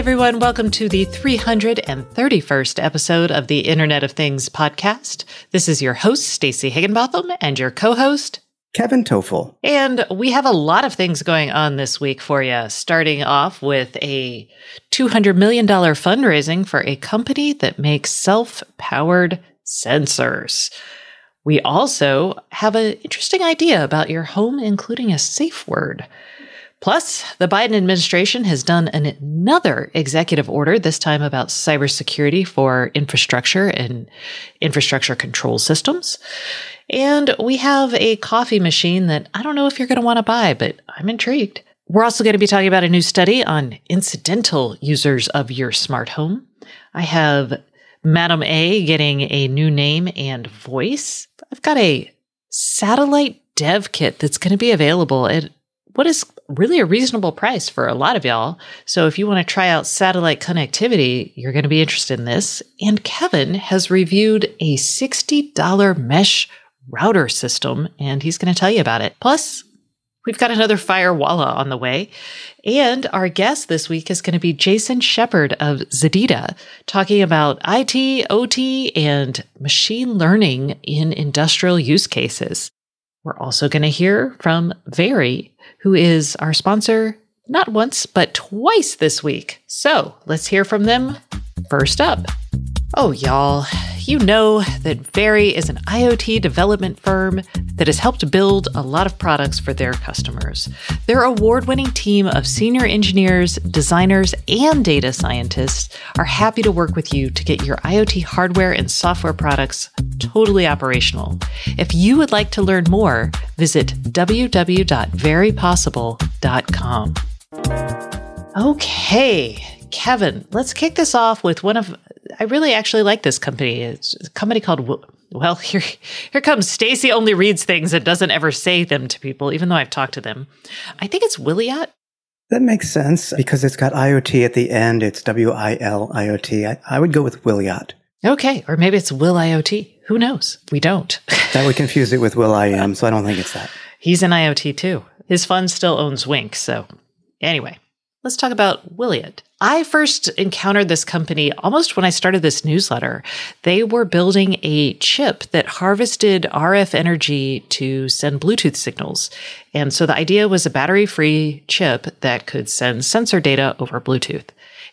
everyone. Welcome to the 331st episode of the Internet of Things podcast. This is your host, Stacey Higginbotham, and your co host, Kevin Tofel. And we have a lot of things going on this week for you, starting off with a $200 million fundraising for a company that makes self powered sensors. We also have an interesting idea about your home, including a safe word. Plus, the Biden administration has done an, another executive order, this time about cybersecurity for infrastructure and infrastructure control systems. And we have a coffee machine that I don't know if you're going to want to buy, but I'm intrigued. We're also going to be talking about a new study on incidental users of your smart home. I have Madam A getting a new name and voice. I've got a satellite dev kit that's going to be available at what is really a reasonable price for a lot of y'all. So if you want to try out satellite connectivity, you're going to be interested in this. And Kevin has reviewed a $60 mesh router system and he's going to tell you about it. Plus, we've got another Firewalla on the way. And our guest this week is going to be Jason Shepherd of ZEDEDA, talking about IT, OT, and machine learning in industrial use cases. We're also going to hear from Very, who is our sponsor not once, but twice this week. So let's hear from them first up. Oh, y'all, you know that Very is an IoT development firm that has helped build a lot of products for their customers. Their award winning team of senior engineers, designers, and data scientists are happy to work with you to get your IoT hardware and software products totally operational. If you would like to learn more, visit www.verypossible.com. Okay, Kevin, let's kick this off with one of I really actually like this company. It's a company called well, here here comes Stacey only reads things and doesn't ever say them to people, even though I've talked to them. I think it's Wiliot. That makes sense because it's got IoT at the end. It's W I L I O T. I, I would go with Wiliot. Okay, or maybe it's Will IoT. Who knows? We don't. that would confuse it with Will I Am, so I don't think it's that. He's an IoT too. His fund still owns Wink, so anyway, let's talk about Wiliot. I first encountered this company almost when I started this newsletter. They were building a chip that harvested RF energy to send Bluetooth signals. And so the idea was a battery free chip that could send sensor data over Bluetooth.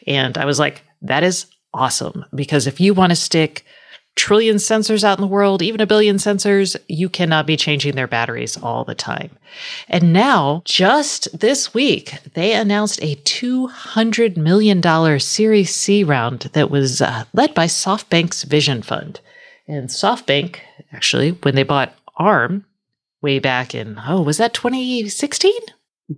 And I was like, that is awesome because if you want to stick trillion sensors out in the world, even a billion sensors, you cannot be changing their batteries all the time. And now, just this week, they announced a $200 million Series C round that was uh, led by SoftBank's Vision Fund. And SoftBank, actually, when they bought ARM way back in, oh, was that 2016?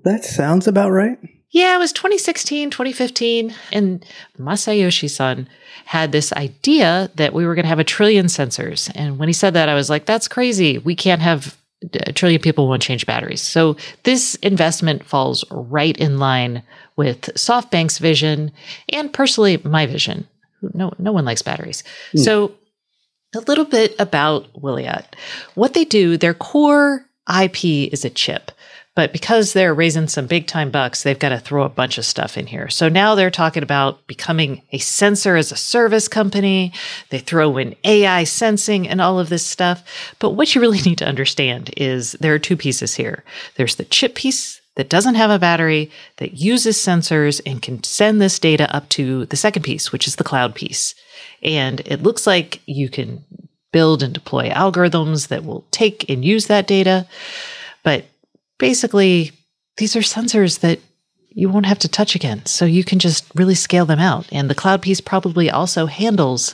That sounds about right. Yeah, it was 2016, 2015. And Masayoshi san had this idea that we were going to have a trillion sensors. And when he said that, I was like, that's crazy. We can't have a trillion people won't change batteries. So this investment falls right in line with SoftBank's vision and personally my vision. No, no one likes batteries. Mm. So a little bit about Wiliot. What they do, their core IP is a chip. But because they're raising some big time bucks, they've got to throw a bunch of stuff in here. So now they're talking about becoming a sensor as a service company. They throw in AI sensing and all of this stuff. But what you really need to understand is there are two pieces here. There's the chip piece that doesn't have a battery that uses sensors and can send this data up to the second piece, which is the cloud piece. And it looks like you can build and deploy algorithms that will take and use that data. But basically, these are sensors that you won't have to touch again. So you can just really scale them out. And the cloud piece probably also handles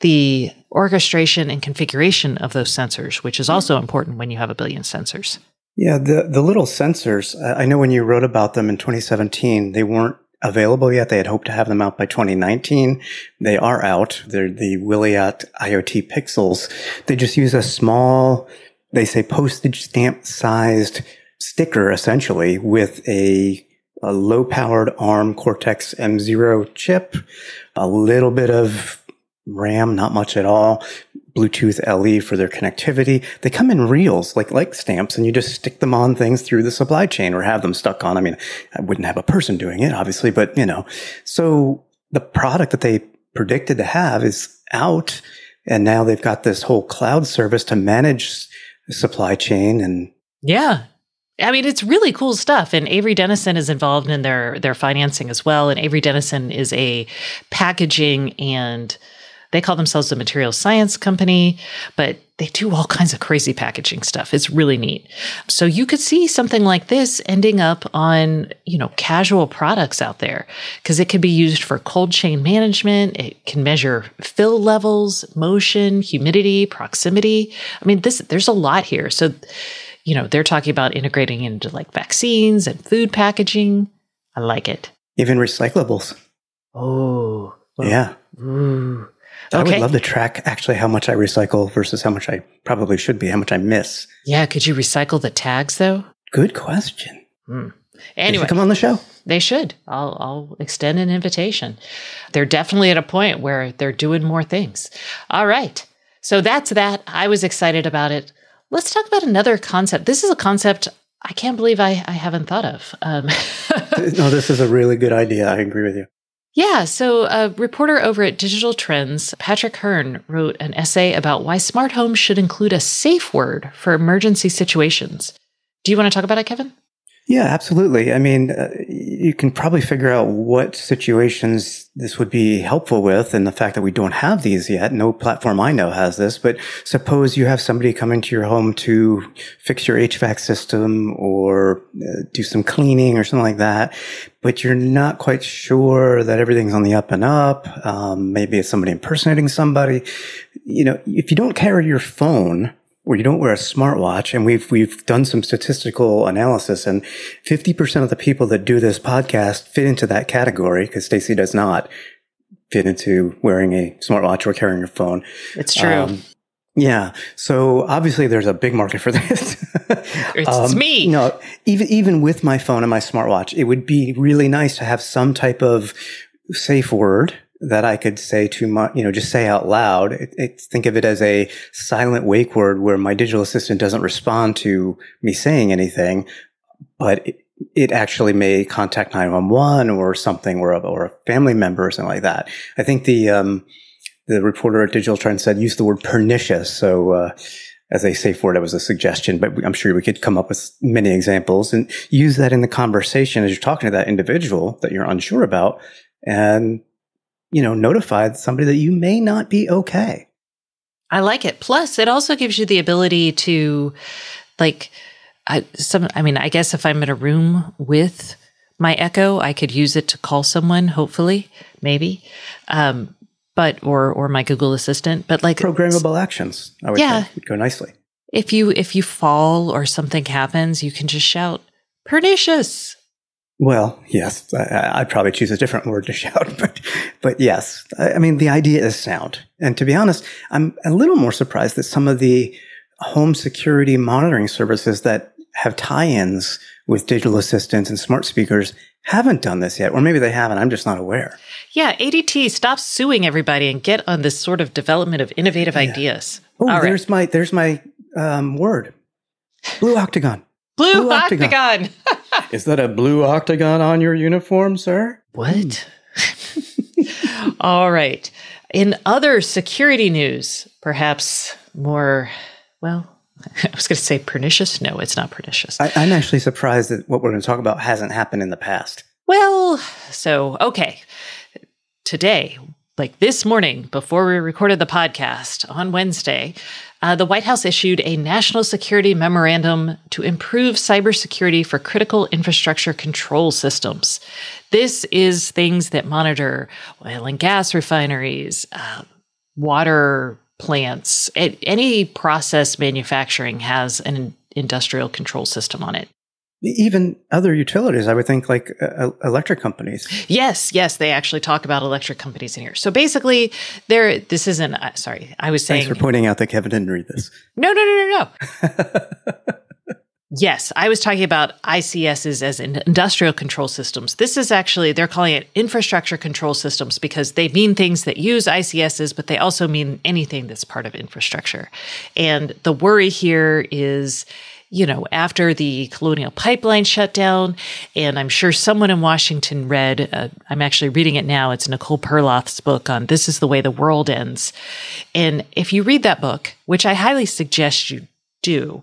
the orchestration and configuration of those sensors, which is also important when you have a billion sensors. Yeah, the, the little sensors, I know when you wrote about them in 2017, they weren't available yet. They had hoped to have them out by 2019. They are out. They're the Wiliot IoT pixels. They just use a small, they say postage stamp sized sticker essentially with a, a low powered ARM Cortex M0 chip, a little bit of RAM, not much at all, Bluetooth LE for their connectivity. They come in reels, like, like stamps, and you just stick them on things through the supply chain or have them stuck on. I mean, I wouldn't have a person doing it, obviously, but you know, so the product that they predicted to have is out. And now they've got this whole cloud service to manage supply chain and yeah. I mean, it's really cool stuff. And Avery Dennison is involved in their their financing as well. And Avery Dennison is a packaging and they call themselves a material science company, but they do all kinds of crazy packaging stuff. It's really neat. So you could see something like this ending up on, you know, casual products out there because it can be used for cold chain management. It can measure fill levels, motion, humidity, proximity. I mean, this there's a lot here. So, you know, they're talking about integrating into like vaccines and food packaging. I like it. Even recyclables. Oh. Well, yeah. Ooh. I would love to track actually how much I recycle versus how much I probably should be, how much I miss. Yeah. Could you recycle the tags though? Good question. Hmm. Anyway, come on the show. They should. I'll, I'll extend an invitation. They're definitely at a point where they're doing more things. All right. So that's that. I was excited about it. Let's talk about another concept. This is a concept I can't believe I, I haven't thought of. Um, no, this is a really good idea. I agree with you. Yeah. So, a reporter over at Digital Trends, Patrick Hearn, wrote an essay about why smart homes should include a safe word for emergency situations. Do you want to talk about it, Kevin? Yeah, absolutely. I mean, uh, you can probably figure out what situations this would be helpful with. And the fact that we don't have these yet, no platform I know has this, but suppose you have somebody coming to your home to fix your HVAC system or uh, do some cleaning or something like that, but you're not quite sure that everything's on the up and up. Um, maybe it's somebody impersonating somebody. You know, if you don't carry your phone, or you don't wear a smartwatch. And we've, we've done some statistical analysis and 50% of the people that do this podcast fit into that category because Stacey does not fit into wearing a smartwatch or carrying a phone. It's true. Um, yeah. So obviously there's a big market for this. it's um, me. No, even, even with my phone and my smartwatch, it would be really nice to have some type of safe word that I could say to my, you know, just say out loud. It, it, think of it as a silent wake word where my digital assistant doesn't respond to me saying anything, but it, it actually may contact 911 or something or a, or a family member or something like that. I think the, um, the reporter at Digital Trends said use the word pernicious. So, uh, as a safe word, it was a suggestion, but I'm sure we could come up with many examples and use that in the conversation as you're talking to that individual that you're unsure about and you know, notify somebody that you may not be okay. I like it. Plus, it also gives you the ability to, like, I, some. I mean, I guess if I'm in a room with my Echo, I could use it to call someone. Hopefully, maybe, um, but or or my Google Assistant. But like programmable actions, I would yeah, would go nicely. If you if you fall or something happens, you can just shout pernicious well, yes, I, would probably choose a different word to shout, but, but yes, I mean, the idea is sound. And to be honest, I'm a little more surprised that some of the home security monitoring services that have tie-ins with digital assistants and smart speakers haven't done this yet, or maybe they haven't. I'm just not aware. Yeah, ADT, stop suing everybody and get on this sort of development of innovative yeah. ideas. Oh, All there's right. my there's my um, word, blue octagon. Blue, blue octagon. octagon. Is that a blue octagon on your uniform, sir? What? All right. In other security news, perhaps more, well, I was going to say pernicious. No, it's not pernicious. I, am actually surprised that what we're going to talk about hasn't happened in the past. Well, so, okay. Today, like this morning before we recorded the podcast on Wednesday, uh, the White House issued a national security memorandum to improve cybersecurity for critical infrastructure control systems. This is things that monitor oil and gas refineries, uh, water plants, any process manufacturing has an industrial control system on it even other utilities, I would think like uh, electric companies. Yes, yes, they actually talk about electric companies in here. So basically, there. This isn't. Uh, sorry, I was saying. Thanks for pointing out that Kevin didn't read this. No, no, no, no, no. Yes, I was talking about ICSs as in industrial control systems. This is actually, they're calling it infrastructure control systems because they mean things that use ICSs, but they also mean anything that's part of infrastructure. And the worry here is, you know, after the Colonial Pipeline shut down, and I'm sure someone in Washington read, uh, I'm actually reading it now. It's Nicole Perlroth's book on This is the Way the World Ends. And if you read that book, which I highly suggest you do,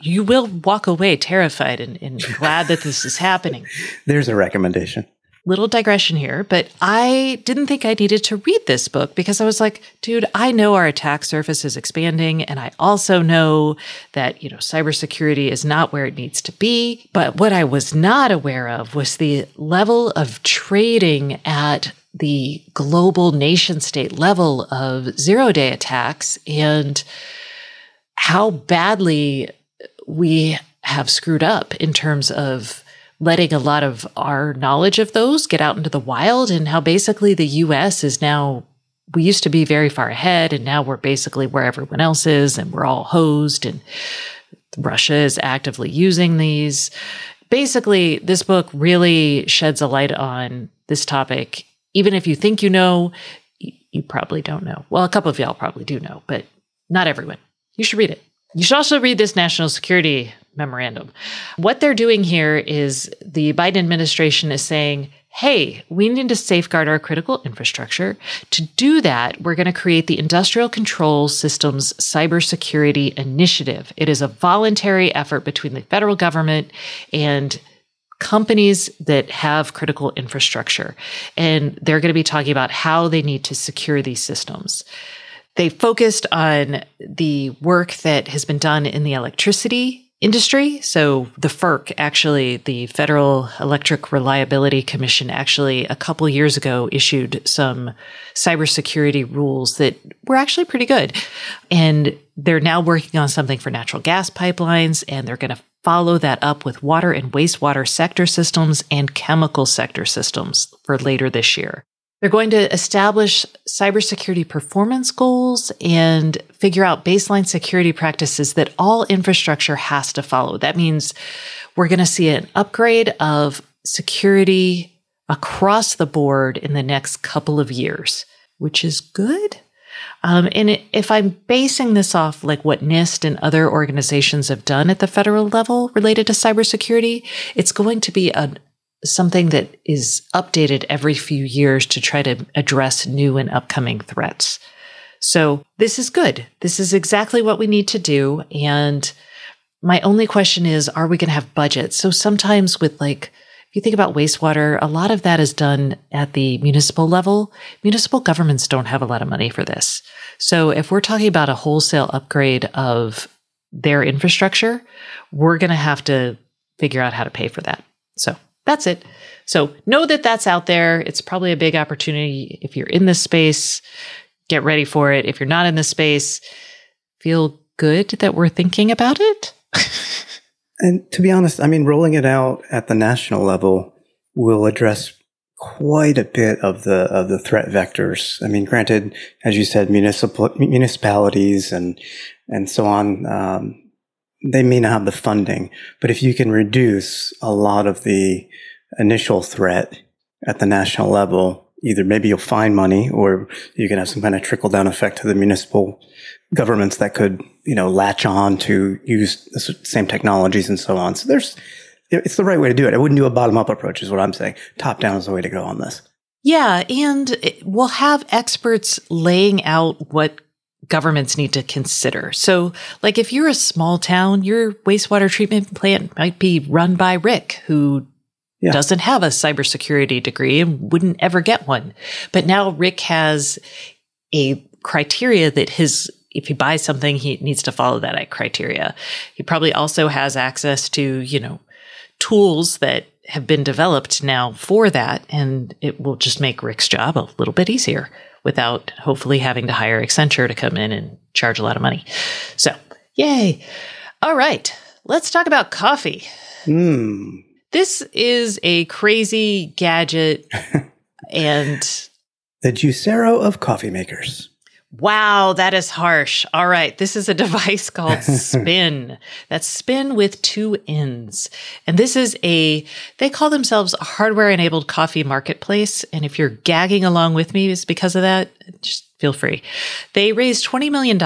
you will walk away terrified and, and glad that this is happening. There's a recommendation. Little digression here, but I didn't think I needed to read this book because I was like, dude, I know our attack surface is expanding. And I also know that, you know, cybersecurity is not where it needs to be. But what I was not aware of was the level of trading at the global nation state level of zero day attacks and how badly we have screwed up in terms of letting a lot of our knowledge of those get out into the wild and how basically the US is now we used to be very far ahead and now we're basically where everyone else is and we're all hosed and Russia is actively using these. Basically, this book really sheds a light on this topic. Even if you think you know, you probably don't know. Well, a couple of y'all probably do know, but not everyone. You should read it. You should also read this national security memorandum. What they're doing here is the Biden administration is saying, hey, we need to safeguard our critical infrastructure. To do that, we're going to create the Industrial Control Systems Cybersecurity Initiative. It is a voluntary effort between the federal government and companies that have critical infrastructure. And they're going to be talking about how they need to secure these systems. They focused on the work that has been done in the electricity industry. So the FERC, actually, the Federal Electric Reliability Commission, actually a couple years ago issued some cybersecurity rules that were actually pretty good. And they're now working on something for natural gas pipelines, and they're going to follow that up with water and wastewater sector systems and chemical sector systems for later this year. They're going to establish cybersecurity performance goals and figure out baseline security practices that all infrastructure has to follow. That means we're going to see an upgrade of security across the board in the next couple of years, which is good. Um, and if I'm basing this off like what NIST and other organizations have done at the federal level related to cybersecurity, it's going to be a, something that is updated every few years to try to address new and upcoming threats. So this is good. This is exactly what we need to do. And my only question is, are we going to have budgets? So sometimes with like, if you think about wastewater, a lot of that is done at the municipal level. Municipal governments don't have a lot of money for this. So if we're talking about a wholesale upgrade of their infrastructure, we're going to have to figure out how to pay for that. So that's it. So know that that's out there. It's probably a big opportunity. If you're in this space, get ready for it. If you're not in this space, feel good that we're thinking about it. and to be honest, I mean, rolling it out at the national level will address quite a bit of the of the threat vectors. I mean, granted, as you said, municipal municipalities and and so on, um, they may not have the funding, but if you can reduce a lot of the initial threat at the national level, either maybe you'll find money or you can have some kind of trickle down effect to the municipal governments that could, you know, latch on to use the same technologies and so on. So there's, it's the right way to do it. I wouldn't do a bottom up approach is what I'm saying. Top down is the way to go on this. Yeah. And we'll have experts laying out what governments need to consider. So, like if you're a small town, your wastewater treatment plant might be run by Rick, who yeah. doesn't have a cybersecurity degree and wouldn't ever get one. But now Rick has a criteria that his if he buys something, he needs to follow that criteria. He probably also has access to, you know, tools that have been developed now for that. And it will just make Rick's job a little bit easier without hopefully having to hire Accenture to come in and charge a lot of money. So, yay. All right. Let's talk about coffee. Hmm. This is a crazy gadget and the Juicero of coffee makers. Wow, that is harsh. All right. This is a device called Spinn. That's Spinn with two N's. And this is a, they call themselves a hardware enabled coffee marketplace. And if you're gagging along with me, it's because of that. Just feel free. They raised $20 million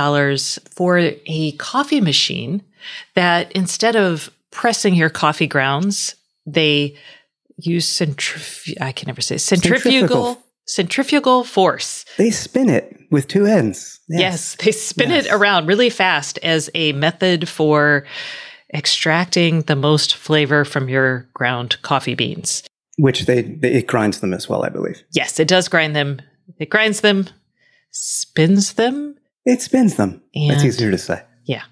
for a coffee machine that instead of pressing your coffee grounds, they use centrif- I can never say centrifugal. centrifugal centrifugal force. They spin it with two ends. Yes, yes they spin yes. it around really fast as a method for extracting the most flavor from your ground coffee beans. Which they, they it grinds them as well, I believe. Yes, it does grind them. It grinds them, spins them. It spins them. That's easier to say. Yeah.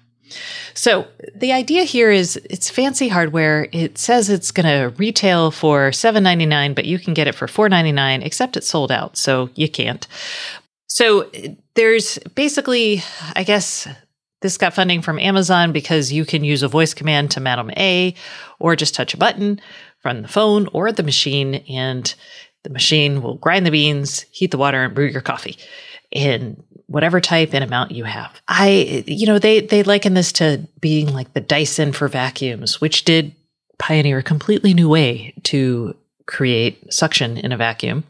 So the idea here is it's fancy hardware. It says it's going to retail for $7.99, but you can get it for $4.99, except it's sold out, so you can't. So there's basically, I guess, this got funding from Amazon because you can use a voice command to Madam A or just touch a button from the phone or the machine, and the machine will grind the beans, heat the water, and brew your coffee in whatever type and amount you have. I, you know, they, they liken this to being like the Dyson for vacuums, which did pioneer a completely new way to create suction in a vacuum.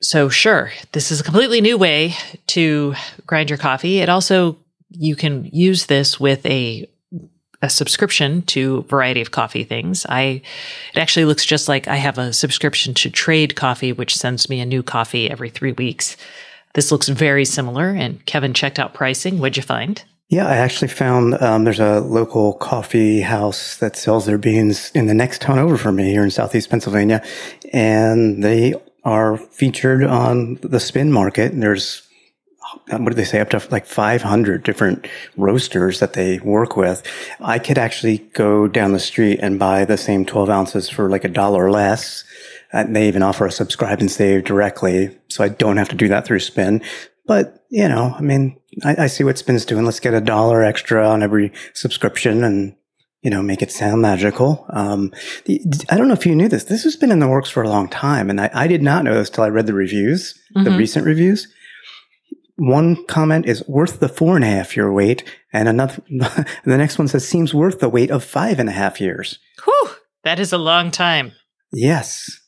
So sure, this is a completely new way to grind your coffee. It also, you can use this with a a subscription to a variety of coffee things. I it actually looks just like I have a subscription to Trade Coffee, which sends me a new coffee every three weeks. This looks very similar. And Kevin checked out pricing. What'd you find? Yeah, I actually found um, there's a local coffee house that sells their beans in the next town over from me here in Southeast Pennsylvania, and they are featured on the Spinn market. And there's what do they say up to like 500 different roasters that they work with. I could actually go down the street and buy the same 12 ounces for like a dollar less and they even offer a subscribe and save directly. So I don't have to do that through Spinn. But, you know, I mean, I, I see what Spinn's doing. Let's get a dollar extra on every subscription and, you know, make it sound magical. Um, the, I don't know if you knew this. This has been in the works for a long time. And I, I did not know this till I read the reviews, mm-hmm. the recent reviews. One comment is worth the four and a half year wait. And another, the next one says seems worth the wait of five and a half years. Whew. That is a long time. Yes.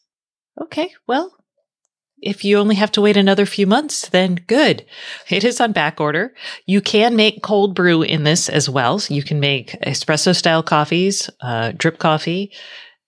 Okay, well, if you only have to wait another few months, then good. It is on back order. You can make cold brew in this as well. So you can make espresso style coffees, uh, drip coffee,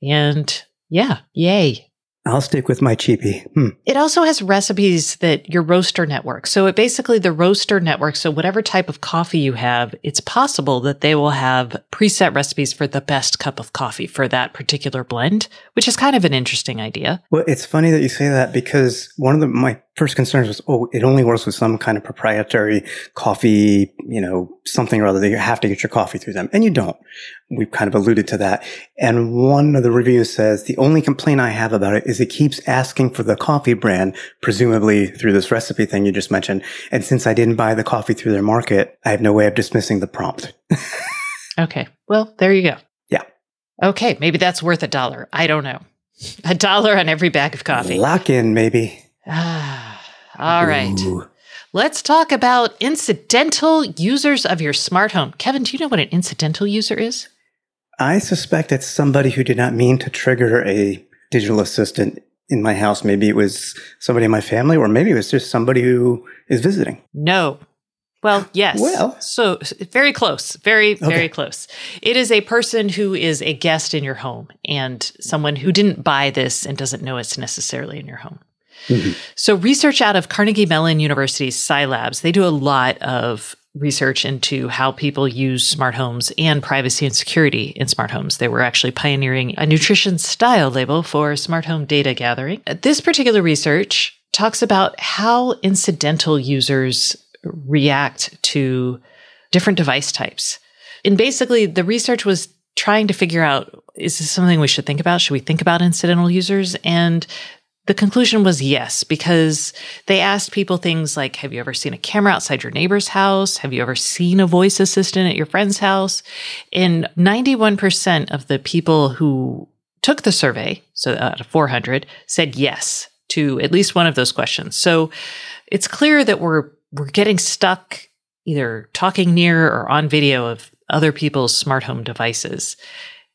and yeah, yay. I'll stick with my cheapie. Hmm. It also has recipes that your roaster network. So it basically the roaster network. So whatever type of coffee you have, it's possible that they will have preset recipes for the best cup of coffee for that particular blend, which is kind of an interesting idea. Well, it's funny that you say that because one of the, my first concerns was, oh, it only works with some kind of proprietary coffee, you know, something or other that you have to get your coffee through them. And you don't. We've kind of alluded to that. And one of the reviews says the only complaint I have about it is it keeps asking for the coffee brand, presumably through this recipe thing you just mentioned. And since I didn't buy the coffee through their market, I have no way of dismissing the prompt. okay. Well, there you go. Yeah. Okay. Maybe that's worth a dollar. I don't know. A dollar on every bag of coffee. Lock in, maybe. Ah, all right. Ooh. Let's talk about incidental users of your smart home. Kevin, do you know what an incidental user is? I suspect it's somebody who did not mean to trigger a digital assistant in my house. Maybe it was somebody in my family, or maybe it was just somebody who is visiting. No. Well, yes. Well, so very close, very, very okay. close. It is a person who is a guest in your home and someone who didn't buy this and doesn't know it's necessarily in your home. Mm-hmm. So research out of Carnegie Mellon University's CyLabs, they do a lot of research into how people use smart homes and privacy and security in smart homes. They were actually pioneering a nutrition style label for smart home data gathering. This particular research talks about how incidental users react to different device types. And basically, the research was trying to figure out is this something we should think about? Should we think about incidental users? And the conclusion was yes, because they asked people things like Have you ever seen a camera outside your neighbor's house? Have you ever seen a voice assistant at your friend's house? And 91% of the people who took the survey, so out of 400, said yes to at least one of those questions. So it's clear that we're we're getting stuck either talking near or on video of other people's smart home devices.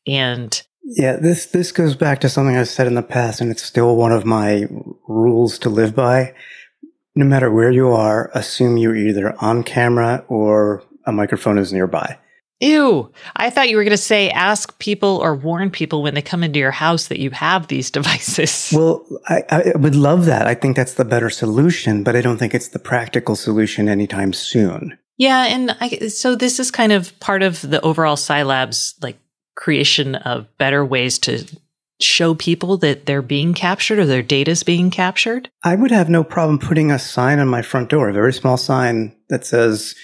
And yeah, this this goes back to something I've said in the past, and it's still one of my rules to live by. No matter where you are, assume you're either on camera or a microphone is nearby. Ew. I thought you were going to say ask people or warn people when they come into your house that you have these devices. Well, I, I, would love that. I think that's the better solution, but I don't think it's the practical solution anytime soon. Yeah. And I, so this is kind of part of the overall CyLab's like creation of better ways to show people that they're being captured or their data is being captured? I would have no problem putting a sign on my front door, a very small sign that says,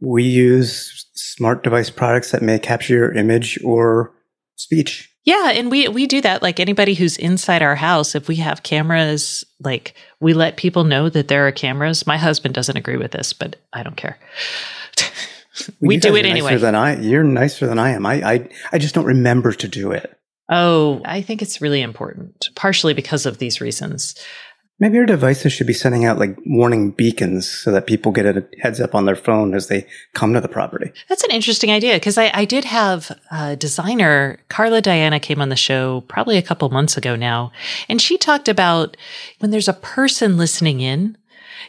we use smart device products that may capture your image or speech. Yeah, and we we do that like anybody who's inside our house if we have cameras like we let people know that there are cameras. My husband doesn't agree with this, but I don't care. we do it anyway. Than I, you're nicer than I am. I, I I just don't remember to do it. Oh, I think it's really important, partially because of these reasons. Maybe your devices should be sending out like warning beacons so that people get a heads up on their phone as they come to the property. That's an interesting idea because I, I, did have a designer, Carla Diana, came on the show probably a couple months ago now. And she talked about when there's a person listening in,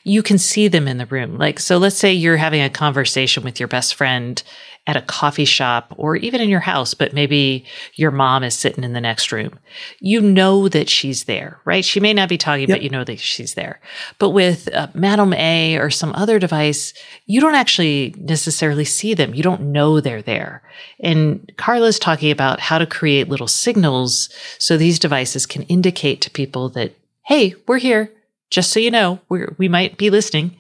you can see them in the room. Like, so let's say you're having a conversation with your best friend at a coffee shop or even in your house, but maybe your mom is sitting in the next room. You know that she's there, right? She may not be talking, yep. but you know that she's there. But with uh, Madam A or some other device, you don't actually necessarily see them. You don't know they're there. And Carla's talking about how to create little signals so these devices can indicate to people that, hey, we're here. Just so you know, we we might be listening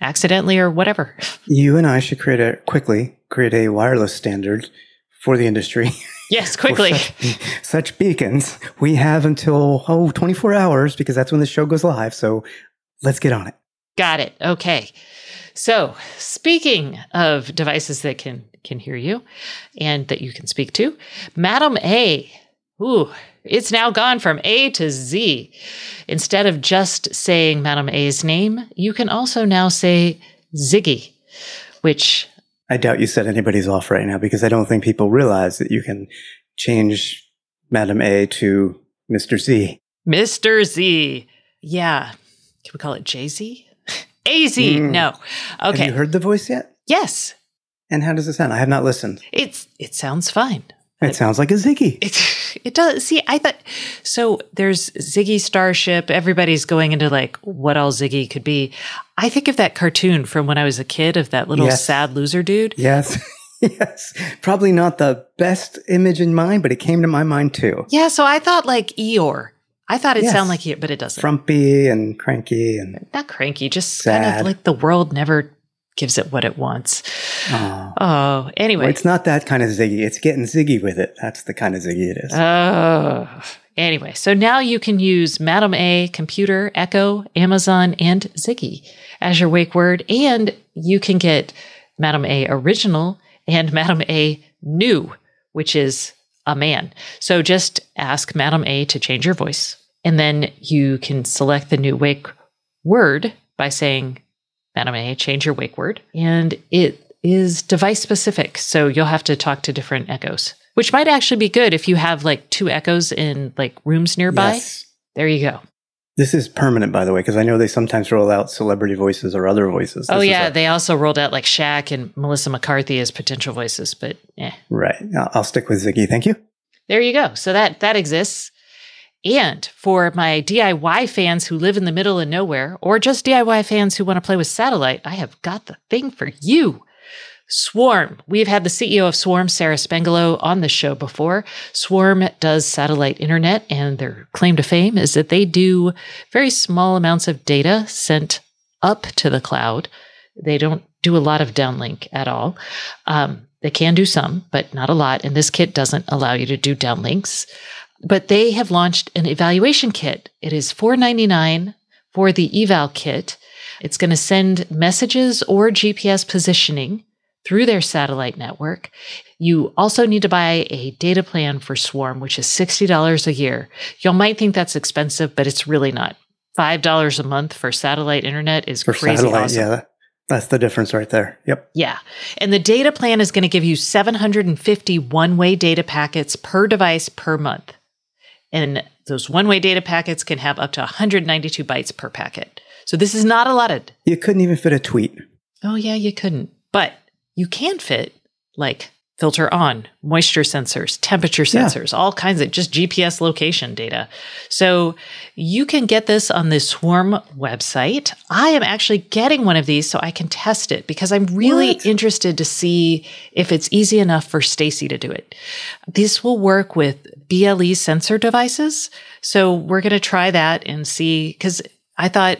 accidentally or whatever. You and I should create a quickly create a wireless standard for the industry. Yes, quickly. such, such, beacons. We have until, oh, 24 hours because that's when the show goes live. So let's get on it. Got it. Okay. So speaking of devices that can, can hear you and that you can speak to, Madam A. Ooh, it's now gone from A to Z. Instead of just saying Madame A's name, you can also now say Ziggy, which I doubt you set anybody's off right now because I don't think people realize that you can change Madame A to Mr. Z. Mr. Z. Yeah. Can we call it Jay Z? A Z. Mm. No. Okay. Have you heard the voice yet? Yes. And how does it sound? I have not listened. It's it sounds fine. It sounds like a Ziggy. It, it does. See, I thought so. There's Ziggy Starship. Everybody's going into like what all Ziggy could be. I think of that cartoon from when I was a kid of that little yes. sad loser dude. Yes. yes. Probably not the best image in mind, but it came to my mind too. Yeah. So I thought like Eeyore. I thought it yes. sounded like Eeyore, but it doesn't. Frumpy and cranky and not cranky, just sad. kind of like the world never gives it what it wants. Oh, oh anyway. Well, it's not that kind of ziggy. It's getting ziggy with it. That's the kind of ziggy it is. Oh. Anyway, so now you can use Madam A, Computer, Echo, Amazon, and Ziggy as your wake word. And you can get Madam A Original and Madam A New, which is a man. So just ask Madam A to change your voice. And then you can select the new wake word by saying Madam A, change your wake word. And it is device specific. So you'll have to talk to different echoes, which might actually be good if you have like two echoes in like rooms nearby. Yes. There you go. This is permanent, by the way, because I know they sometimes roll out celebrity voices or other voices. Oh, this oh yeah, a- they also rolled out like Shaq and Melissa McCarthy as potential voices, but yeah. Right. I'll stick with Ziggy. Thank you. There you go. So that that exists. And for my DIY fans who live in the middle of nowhere, or just DIY fans who want to play with satellite, I have got the thing for you. Swarm. We've had the CEO of Swarm, Sara Spangelo, on the show before. Swarm does satellite internet, and their claim to fame is that they do very small amounts of data sent up to the cloud. They don't do a lot of downlink at all. Um, they can do some, but not a lot. And this kit doesn't allow you to do downlinks but they have launched an evaluation kit. It is $4.99 for the eval kit. It's going to send messages or GPS positioning through their satellite network. You also need to buy a data plan for Swarm, which is $60 a year. Y'all might think that's expensive, but it's really not. $5 a month for satellite internet is for crazy satellite, awesome. Yeah. That's the difference right there. Yep. Yeah. And the data plan is going to give you 750 one way data packets per device per month. And those one way data packets can have up to 192 bytes per packet. So this is not allotted. You couldn't even fit a tweet. Oh, yeah, you couldn't. But you can fit like filter on, moisture sensors, temperature sensors, yeah. all kinds of just GPS location data. So you can get this on the Swarm website. I am actually getting one of these so I can test it because I'm really what? interested to see if it's easy enough for Stacey to do it. This will work with BLE sensor devices. So we're going to try that and see because I thought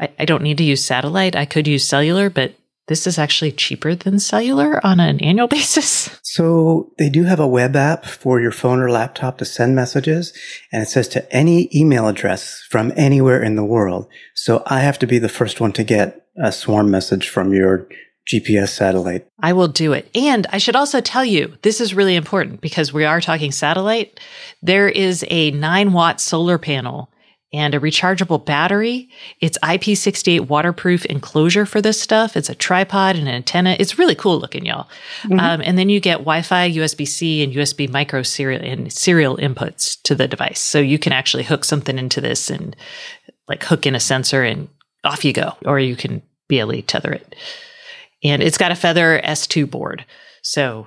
I, I don't need to use satellite. I could use cellular, but this is actually cheaper than cellular on an annual basis. So they do have a web app for your phone or laptop to send messages, and it says to any email address from anywhere in the world. So I have to be the first one to get a swarm message from your GPS satellite. I will do it. And I should also tell you, this is really important because we are talking satellite. There is a nine watt solar panel and a rechargeable battery. It's IP68 waterproof enclosure for this stuff. It's a tripod and an antenna. It's really cool looking, y'all. Mm-hmm. Um, and then you get Wi-Fi, USB-C, and USB micro serial and serial inputs to the device. So you can actually hook something into this and like hook in a sensor and off you go. Or you can BLE tether it. And it's got a Feather S2 board. So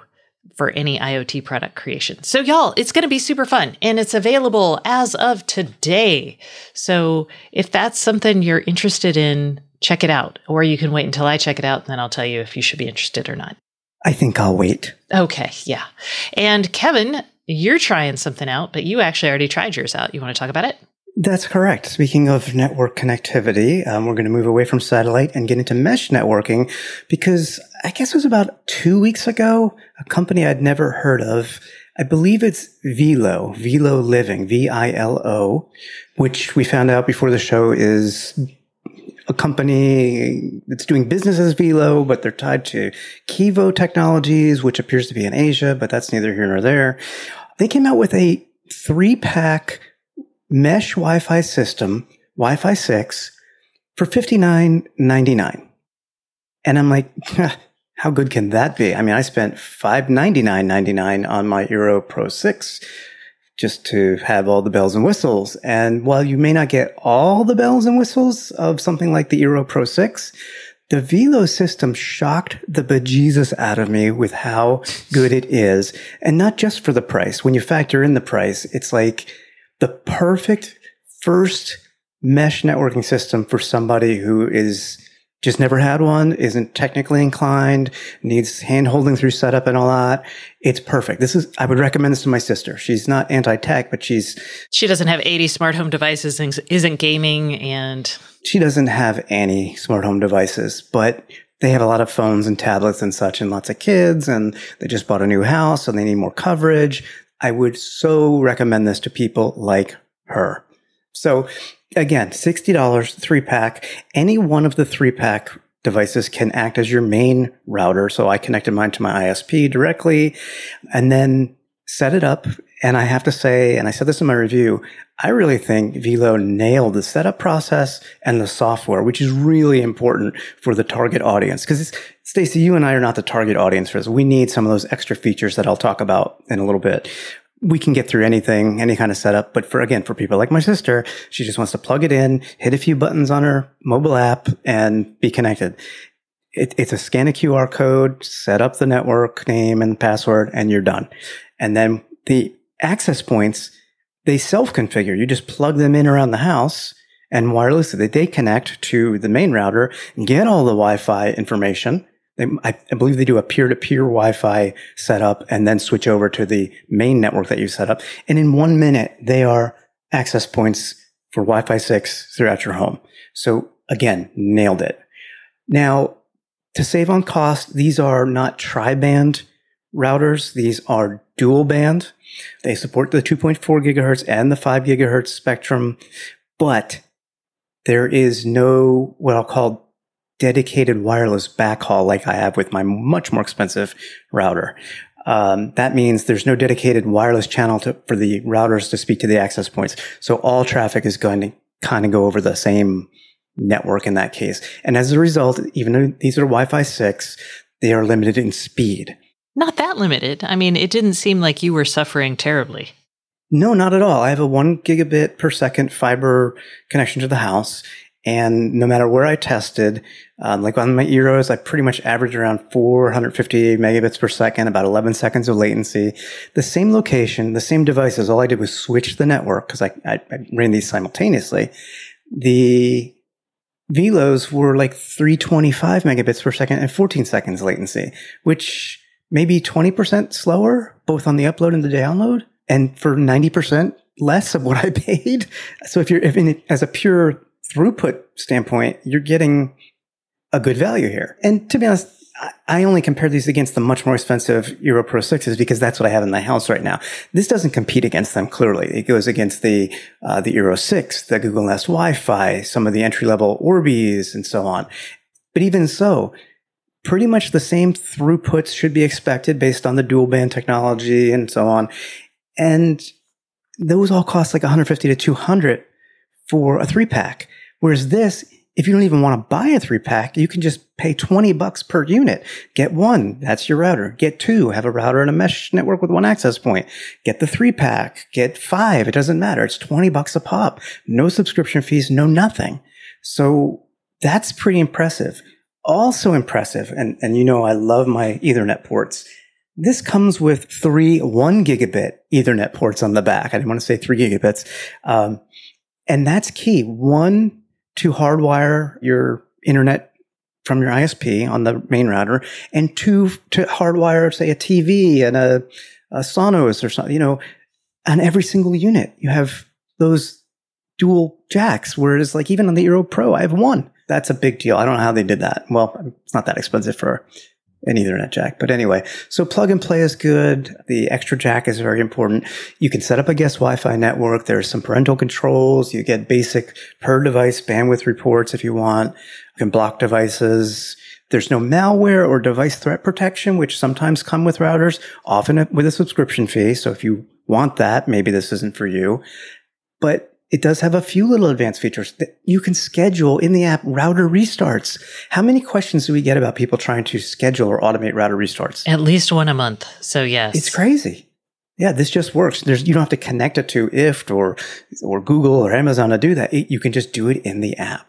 for any IoT product creation. So, y'all, it's going to be super fun and it's available as of today. So, if that's something you're interested in, check it out. Or you can wait until I check it out and then I'll tell you if you should be interested or not. I think I'll wait. Okay. Yeah. And Kevin, you're trying something out, but you actually already tried yours out. You want to talk about it? That's correct. Speaking of network connectivity, um, we're going to move away from satellite and get into mesh networking because I guess it was about two weeks ago, a company I'd never heard of. I believe it's Vilo, Vilo Living, V-I-L-O, which we found out before the show is a company that's doing business as Vilo, but they're tied to Kivo Technologies, which appears to be in Asia, but that's neither here nor there. They came out with a three pack mesh Wi-Fi system, Wi-Fi 6, for $59.99. And I'm like, how good can that be? I mean, I spent $599.99 on my Eero Pro 6 just to have all the bells and whistles. And while you may not get all the bells and whistles of something like the Eero Pro 6, the Vilo system shocked the bejesus out of me with how good it is. And not just for the price. When you factor in the price, it's like the perfect first mesh networking system for somebody who is just never had one, isn't technically inclined, needs hand holding through setup and all that. It's perfect. This is, I would recommend this to my sister. She's not anti tech, but she's. She doesn't have 80 smart home devices and isn't gaming and. She doesn't have any smart home devices, but they have a lot of phones and tablets and such and lots of kids and they just bought a new house and they need more coverage. I would so recommend this to people like her. So again, $60 three pack. Any one of the three pack devices can act as your main router. So I connected mine to my ISP directly and then set it up. And I have to say, and I said this in my review, I really think Vilo nailed the setup process and the software, which is really important for the target audience. Because Stacey, you and I are not the target audience for this. We need some of those extra features that I'll talk about in a little bit. We can get through anything, any kind of setup. But for again, for people like my sister, she just wants to plug it in, hit a few buttons on her mobile app and be connected. It, it's a scan a QR code, set up the network name and password, and you're done. And then the access points, they self configure. You just plug them in around the house and wirelessly they connect to the main router, and get all the Wi-Fi information. They, I, I believe they do a peer-to-peer Wi-Fi setup and then switch over to the main network that you set up. And in one minute, they are access points for Wi-Fi 6 throughout your home. So again, nailed it. Now, to save on cost, these are not tri-band routers. These are dual band. They support the 2.4 gigahertz and the 5 gigahertz spectrum, but there is no what I'll call dedicated wireless backhaul like I have with my much more expensive router. Um, that means there's no dedicated wireless channel to, for the routers to speak to the access points. So all traffic is going to kind of go over the same network in that case. And as a result, even though these are Wi-Fi 6, they are limited in speed. Not that limited. I mean, it didn't seem like you were suffering terribly. No, not at all. I have a one gigabit per second fiber connection to the house. And no matter where I tested, um, like on my Eeros, I pretty much averaged around 450 megabits per second, about 11 seconds of latency. The same location, the same devices. All I did was switch the network because I, I, I ran these simultaneously. The Vilos were like 325 megabits per second and 14 seconds latency, which maybe 20% slower, both on the upload and the download. And for 90% less of what I paid. So if you're, if in, as a pure throughput standpoint, you're getting a good value here. And to be honest, I only compare these against the much more expensive Eero Pro 6s because that's what I have in my house right now. This doesn't compete against them clearly. It goes against the, uh, the Eero 6, the Google Nest Wi-Fi, some of the entry level Orbis and so on. But even so, pretty much the same throughputs should be expected based on the dual band technology and so on. And those all cost like 150 to 200 for a three pack. Whereas this, if you don't even want to buy a three pack, you can just pay 20 bucks per unit. Get one. That's your router. Get two. Have a router and a mesh network with one access point. Get the three pack. Get five. It doesn't matter. It's 20 bucks a pop. No subscription fees. No nothing. So that's pretty impressive. Also impressive. And, and you know, I love my ethernet ports. This comes with three one gigabit ethernet ports on the back. I didn't want to say three gigabits. Um, and that's key. One to hardwire your internet from your ISP on the main router, and two to hardwire, say, a TV and a, a Sonos or something, you know, on every single unit. You have those dual jacks, whereas like even on the Eero Pro, I have one. That's a big deal. I don't know how they did that. Well, it's not that expensive for an Ethernet jack. But anyway, so plug and play is good. The extra jack is very important. You can set up a guest Wi-Fi network. There's some parental controls. You get basic per device bandwidth reports if you want. You can block devices. There's no malware or device threat protection, which sometimes come with routers, often with a subscription fee. So if you want that, maybe this isn't for you. But it does have a few little advanced features that you can schedule in the app router restarts. How many questions do we get about people trying to schedule or automate router restarts? At least one a month. So yes. It's crazy. Yeah, this just works. There's, you don't have to connect it to IFTTT or, or Google or Amazon to do that. It, you can just do it in the app.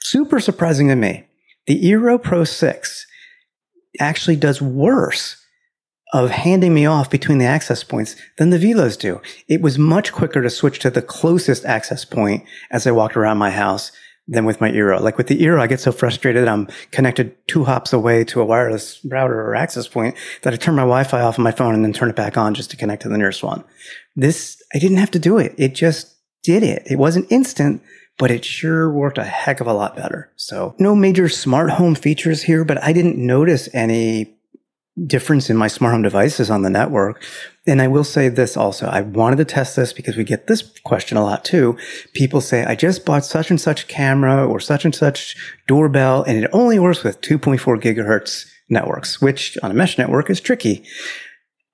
Super surprising to me. The Eero Pro 6 actually does worse of handing me off between the access points than the Vilos do. It was much quicker to switch to the closest access point as I walked around my house than with my Eero. Like with the Eero, I get so frustrated. I'm connected two hops away to a wireless router or access point that I turn my Wi-Fi off on my phone and then turn it back on just to connect to the nearest one. This, I didn't have to do it. It just did it. It wasn't instant, but it sure worked a heck of a lot better. So no major smart home features here, but I didn't notice any difference in my smart home devices on the network. And I will say this also. I wanted to test this because we get this question a lot too. People say, I just bought such and such camera or such and such doorbell and it only works with 2.4 gigahertz networks, which on a mesh network is tricky.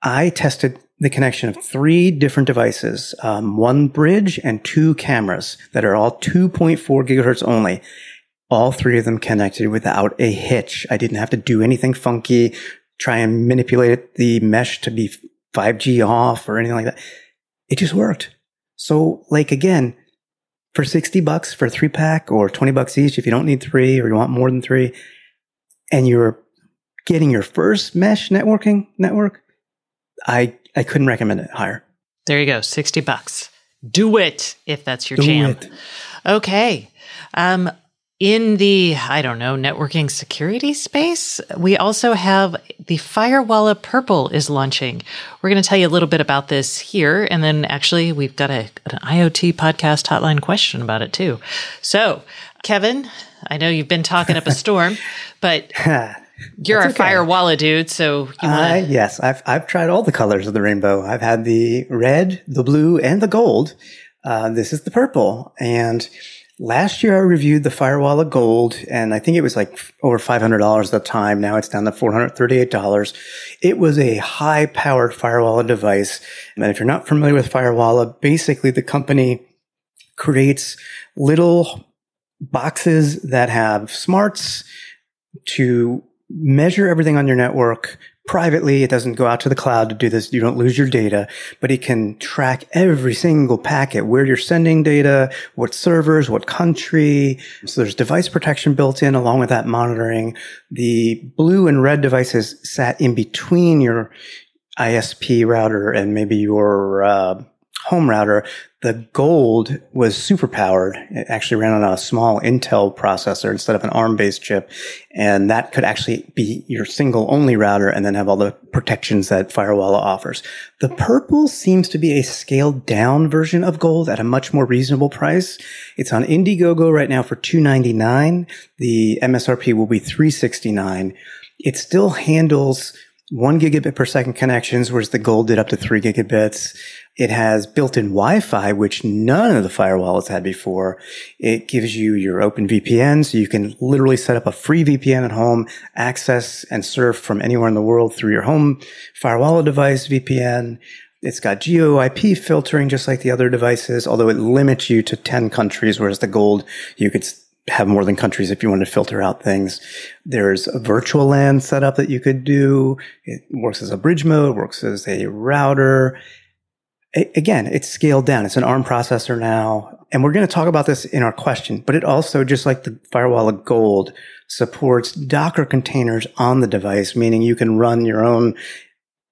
I tested the connection of three different devices, um, one bridge and two cameras that are all 2.4 gigahertz only all three of them connected without a hitch. I didn't have to do anything funky, try and manipulate the mesh to be 5G off or anything like that. It just worked. So like again, for 60 bucks for a three pack or 20 bucks each, if you don't need three or you want more than three and you're getting your first mesh networking network, I, I couldn't recommend it higher. There you go. 60 bucks. Do it if that's your Do jam. It. Okay. Um, in the, I don't know, networking security space, we also have the Firewalla Purple is launching. We're going to tell you a little bit about this here. And then actually, we've got a, an IoT podcast hotline question about it too. So, Kevin, I know you've been talking up a storm, but you're a okay. Firewalla dude. So, you wanna... uh, yes, I've, I've tried all the colors of the rainbow. I've had the red, the blue, and the gold. Uh, this is the purple. And Last year I reviewed the Firewalla Gold and I think it was like over $500 at the time. Now it's down to $438. It was a high powered Firewalla device. And if you're not familiar with Firewalla, basically the company creates little boxes that have smarts to measure everything on your network privately. It doesn't go out to the cloud to do this. You don't lose your data, but it can track every single packet, where you're sending data, what servers, what country. So there's device protection built in along with that monitoring. The blue and red devices sat in between your ISP router and maybe your uh, home router, the gold was super powered. It actually ran on a small Intel processor instead of an ARM based chip. And that could actually be your single only router and then have all the protections that Firewalla offers. The purple seems to be a scaled down version of gold at a much more reasonable price. It's on Indiegogo right now for 299. The MSRP will be 369. It still handles one gigabit per second connections, whereas the gold did up to three gigabits. It has built-in Wi-Fi, which none of the firewalls had before. It gives you your open VPN, so you can literally set up a free VPN at home, access and surf from anywhere in the world through your home firewall device VPN. It's got geo IP filtering just like the other devices, although it limits you to 10 countries, whereas the gold, you could have more than countries if you want to filter out things. There's a virtual LAN setup that you could do. It works as a bridge mode, works as a router. A- again, it's scaled down. It's an ARM processor now. And we're going to talk about this in our question, but it also, just like the Firewalla Gold, supports Docker containers on the device, meaning you can run your own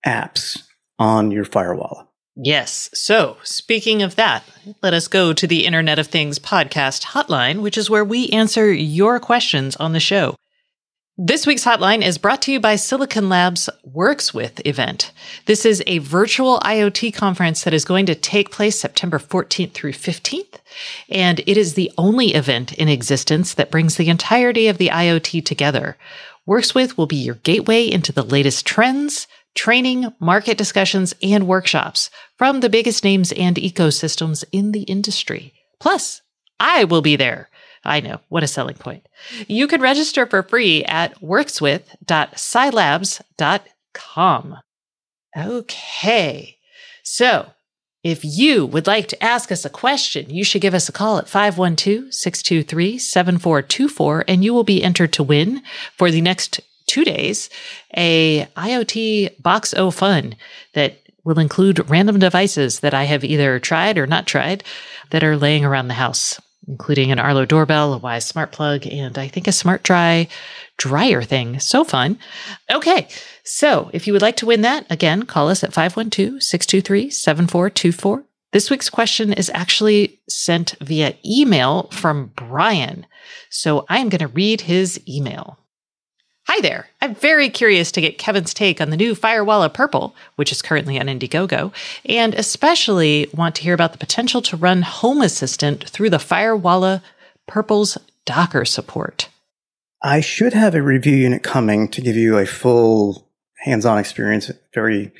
apps on your Firewalla. Yes. So, speaking of that, let us go to the Internet of Things podcast hotline, which is where we answer your questions on the show. This week's hotline is brought to you by Silicon Labs Works With event. This is a virtual IoT conference that is going to take place September 14th through 15th. And it is the only event in existence that brings the entirety of the IoT together. Works With will be your gateway into the latest trends, training, market discussions, and workshops from the biggest names and ecosystems in the industry. Plus, I will be there. I know, what a selling point. You can register for free at workswith.silabs.com. Okay, so if you would like to ask us a question, you should give us a call at 512 623 7424 and you will be entered to win for the next two days a IoT Box O Fun that will include random devices that I have either tried or not tried that are laying around the house, including an Arlo doorbell, a Wyze smart plug, and I think a smart dry dryer thing. So fun. Okay. So if you would like to win that, again, call us at 512 623 7424. This week's question is actually sent via email from Brian. So I am going to read his email. Hi there. I'm very curious to get Kevin's take on the new Firewalla Purple, which is currently on Indiegogo, and especially want to hear about the potential to run Home Assistant through the Firewalla Purple's Docker support. I should have a review unit coming to give you a full hands-on experience very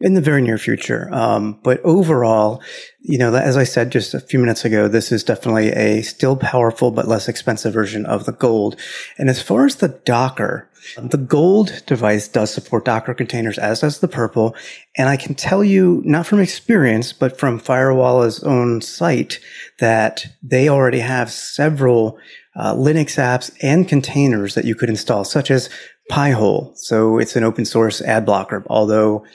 in the very near future. Um, but overall, you know, as I said just a few minutes ago, this is definitely a still powerful but less expensive version of the Gold. And as far as the Docker, the Gold device does support Docker containers, as does the Purple. And I can tell you, not from experience, but from Firewalla's own site, that they already have several uh, Linux apps and containers that you could install, such as Pi-hole. So it's an open source ad blocker, although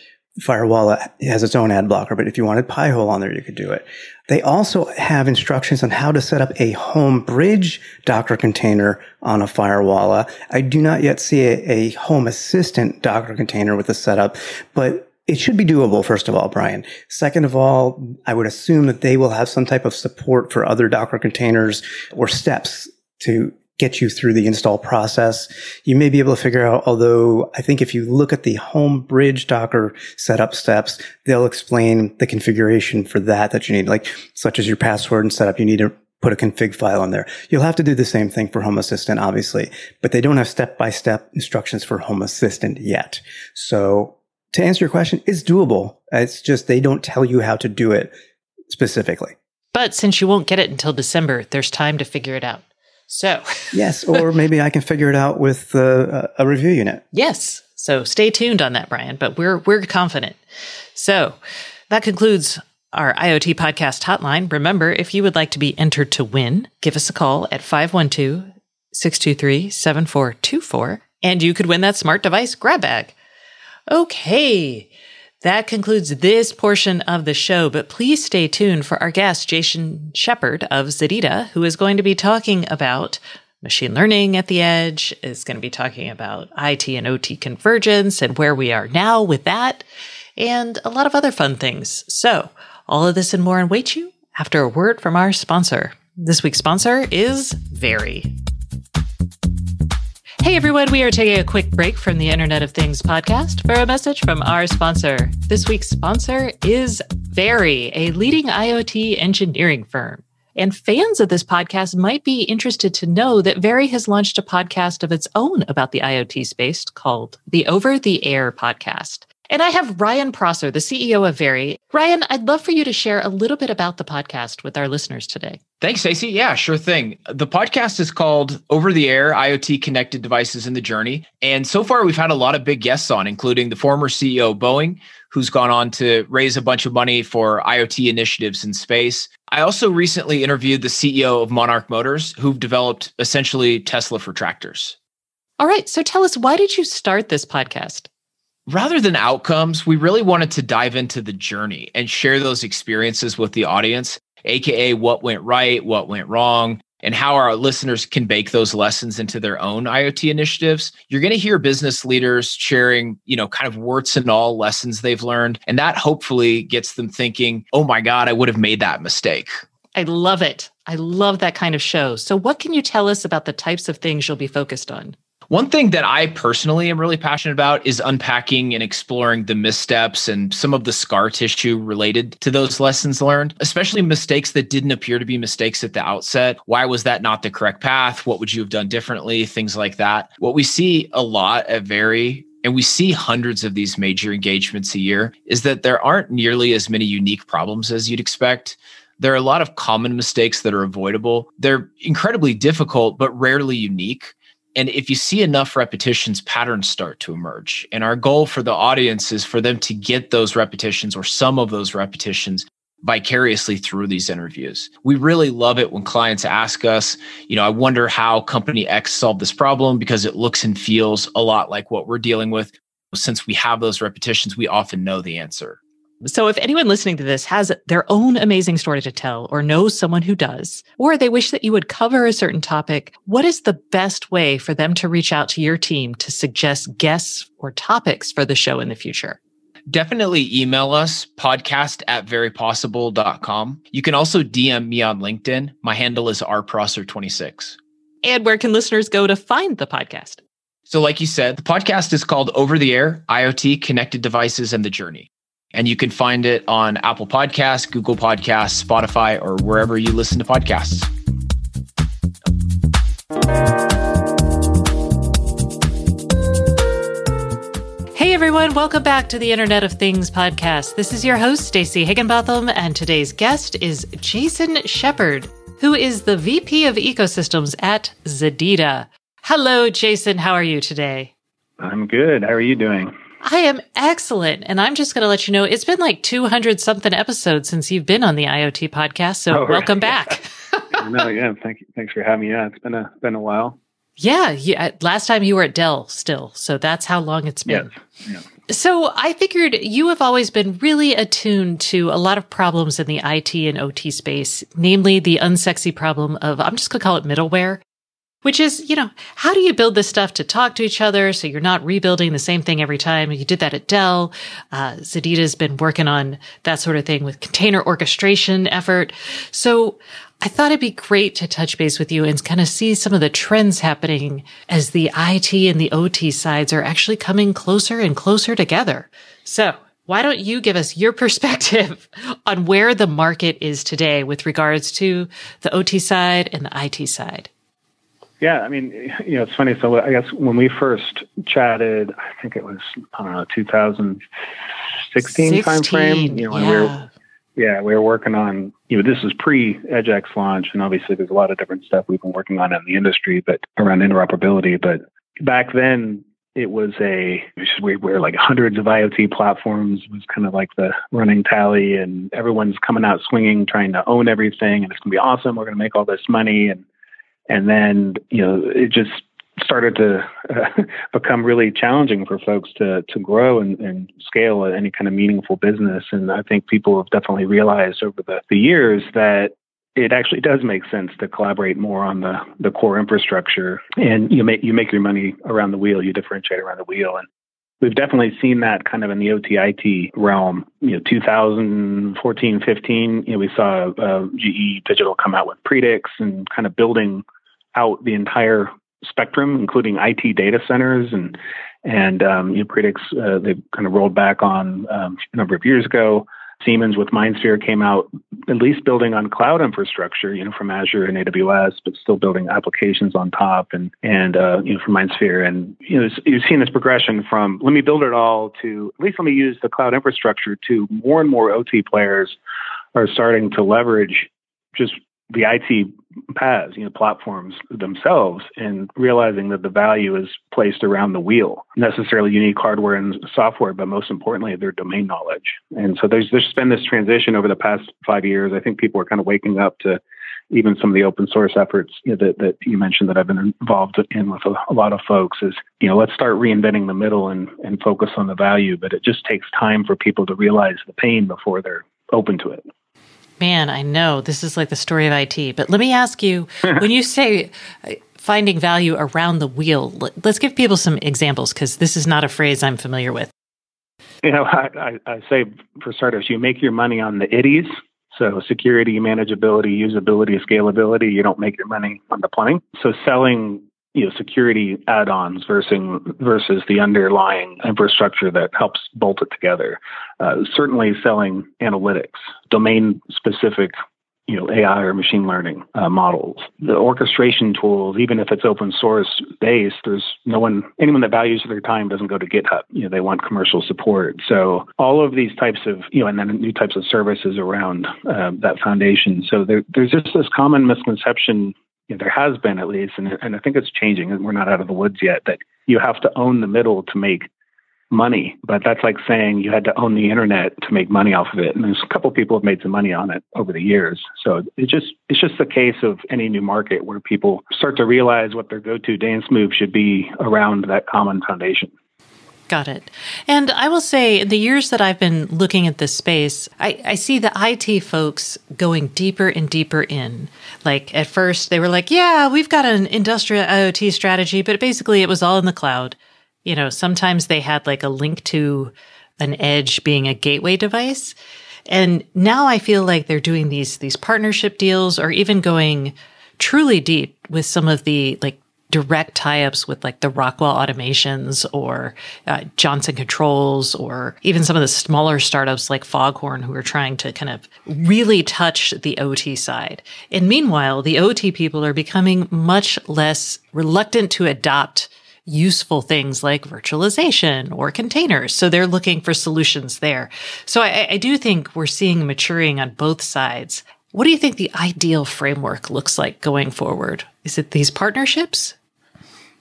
Firewalla has its own ad blocker, but if you wanted Pi-hole on there, you could do it. They also have instructions on how to set up a home bridge Docker container on a Firewalla. I do not yet see a, a home assistant Docker container with the setup, but it should be doable, first of all, Brian. Second of all, I would assume that they will have some type of support for other Docker containers or steps to get you through the install process. You may be able to figure out, although I think if you look at the home bridge Docker setup steps, they'll explain the configuration for that that you need, like such as your password and setup. You need to put a config file in there. You'll have to do the same thing for Home Assistant, obviously, but they don't have step by step instructions for Home Assistant yet. So to answer your question, it's doable. It's just they don't tell you how to do it specifically. But since you won't get it until December, there's time to figure it out. So, yes, or maybe I can figure it out with uh, a review unit. Yes. So stay tuned on that, Brian, but we're we're confident. So, that concludes our IoT podcast hotline. Remember, if you would like to be entered to win, give us a call at 512 623 7424 and you could win that smart device grab bag. Okay. That concludes this portion of the show, but please stay tuned for our guest, Jason Shepherd of ZEDEDA, who is going to be talking about machine learning at the edge, is going to be talking about IT and OT convergence and where we are now with that, and a lot of other fun things. So, all of this and more await you after a word from our sponsor. This week's sponsor is Very. Hey everyone, we are taking a quick break from the Internet of Things podcast for a message from our sponsor. This week's sponsor is Very, a leading IoT engineering firm. And fans of this podcast might be interested to know that Very has launched a podcast of its own about the IoT space called the Over the Air podcast. And I have Ryan Prosser, the CEO of Very. Ryan, I'd love for you to share a little bit about the podcast with our listeners today. Thanks, Stacey. Yeah, sure thing. The podcast is called Over the Air IoT Connected Devices in the Journey. And so far, we've had a lot of big guests on, including the former CEO of Boeing, who's gone on to raise a bunch of money for IoT initiatives in space. I also recently interviewed the CEO of Monarch Motors, who've developed essentially Tesla for tractors. All right. So tell us, why did you start this podcast? Rather than outcomes, we really wanted to dive into the journey and share those experiences with the audience, aka what went right, what went wrong, and how our listeners can bake those lessons into their own IoT initiatives. You're going to hear business leaders sharing, you know, kind of warts and all lessons they've learned, and that hopefully gets them thinking, "Oh my god, I would have made that mistake." I love it. I love that kind of show. So what can you tell us about the types of things you'll be focused on? One thing that I personally am really passionate about is unpacking and exploring the missteps and some of the scar tissue related to those lessons learned, especially mistakes that didn't appear to be mistakes at the outset. Why was that not the correct path? What would you have done differently? Things like that. What we see a lot at Very and we see hundreds of these major engagements a year, is that there aren't nearly as many unique problems as you'd expect. There are a lot of common mistakes that are avoidable. They're incredibly difficult, but rarely unique. And if you see enough repetitions, patterns start to emerge. And our goal for the audience is for them to get those repetitions or some of those repetitions vicariously through these interviews. We really love it when clients ask us, you know, I wonder how company X solved this problem because it looks and feels a lot like what we're dealing with. Since we have those repetitions, we often know the answer. So if anyone listening to this has their own amazing story to tell or knows someone who does, or they wish that you would cover a certain topic, what is the best way for them to reach out to your team to suggest guests or topics for the show in the future? Definitely email us podcast at verypossible.com. You can also DM me on LinkedIn. My handle is rprosser26. And where can listeners go to find the podcast? So, like you said, the podcast is called Over the Air IoT Connected Devices and the Journey. And you can find it on Apple Podcasts, Google Podcasts, Spotify, or wherever you listen to podcasts. Hey everyone, welcome back to the Internet of Things podcast. This is your host, Stacey Higginbotham, and today's guest is Jason Shepherd, who is the VP of Ecosystems at ZEDEDA. Hello, Jason. How are you today? I'm good. How are you doing? I am excellent. And I'm just going to let you know it's been like 200 something episodes since you've been on the IoT podcast. So oh, welcome back. no, yeah. Thank you. Thanks for having me. Yeah. It's been a, been a while. Yeah, yeah. Uh, last time you were at Dell still. So that's how long it's been. Yes. Yeah. So I figured you have always been really attuned to a lot of problems in the IT and OT space, namely the unsexy problem of, I'm just going to call it middleware which is, you know, how do you build this stuff to talk to each other so you're not rebuilding the same thing every time? You did that at Dell. Uh, ZEDEDA's been working on that sort of thing with container orchestration effort. So I thought it'd be great to touch base with you and kind of see some of the trends happening as the IT and the OT sides are actually coming closer and closer together. So why don't you give us your perspective on where the market is today with regards to the OT side and the IT side? Yeah, I mean, you know, it's funny. So I guess when we first chatted, I think it was I don't know 2016 time frame. You know, yeah. we were yeah we were working on you know this was pre EdgeX launch, and obviously there's a lot of different stuff we've been working on in the industry, but around interoperability. But back then, it was a we were like hundreds of IoT platforms was kind of like the running tally, and everyone's coming out swinging, trying to own everything, and it's gonna be awesome. We're gonna make all this money, and and then you know it just started to uh, become really challenging for folks to to grow and, and scale any kind of meaningful business. And I think people have definitely realized over the, the years that it actually does make sense to collaborate more on the, the core infrastructure and you make you make your money around the wheel, you differentiate around the wheel. And we've definitely seen that kind of in the OT realm. You know, 2014, 15, you know, we saw uh, GE Digital come out with Predix and kind of building out the entire spectrum, including IT data centers and and um, you know, Predix uh, they kind of rolled back on um, a number of years ago. Siemens with MindSphere came out at least building on cloud infrastructure, you know, from Azure and AWS, but still building applications on top and and uh, you know from MindSphere. And you know, you've seen this progression from let me build it all to at least let me use the cloud infrastructure to more and more OT players are starting to leverage just the IT paths, you know, platforms themselves, and realizing that the value is placed around the wheel, necessarily unique hardware and software, but most importantly, their domain knowledge. And so there's there's been this transition over the past five years. I think people are kind of waking up to even some of the open source efforts you know, that, that you mentioned that I've been involved in with a, a, lot of folks is, you know, let's start reinventing the middle and, and focus on the value. But it just takes time for people to realize the pain before they're open to it. Man, I know this is like the story of IT, but let me ask you when you say uh, finding value around the wheel, let's give people some examples because this is not a phrase I'm familiar with. You know, I, I, I say for starters, you make your money on the ITIs. So security, manageability, usability, scalability. You don't make your money on the plumbing. So selling you know security add-ons versus versus the underlying infrastructure that helps bolt it together. Uh, certainly, selling analytics, domain-specific, you know, AI or machine learning uh, models, the orchestration tools. Even if it's open source based, there's no one, anyone that values their time doesn't go to GitHub. You know, they want commercial support. So all of these types of, you know, and then new types of services around uh, that foundation. So there, there's just this common misconception you know, there has been at least, and, and I think it's changing, and we're not out of the woods yet, that you have to own the middle to make money. But that's like saying you had to own the internet to make money off of it. And there's a couple people have made some money on it over the years. So it's just it's just the case of any new market where people start to realize what their go-to dance move should be around that common foundation. Got it. And I will say, the years that I've been looking at this space, I, I, see the IT folks going deeper and deeper in. Like at first, they were like, yeah, we've got an industrial IoT strategy, but basically it was all in the cloud. You know, sometimes they had like a link to an edge being a gateway device. And now I feel like they're doing these these partnership deals or even going truly deep with some of the like direct tie-ups with like the Rockwell automations or uh, Johnson Controls or even some of the smaller startups like Foghorn who are trying to kind of really touch the OT side. And meanwhile, the OT people are becoming much less reluctant to adopt useful things like virtualization or containers. So they're looking for solutions there. So I, I do think we're seeing maturing on both sides. What do you think the ideal framework looks like going forward? Is it these partnerships?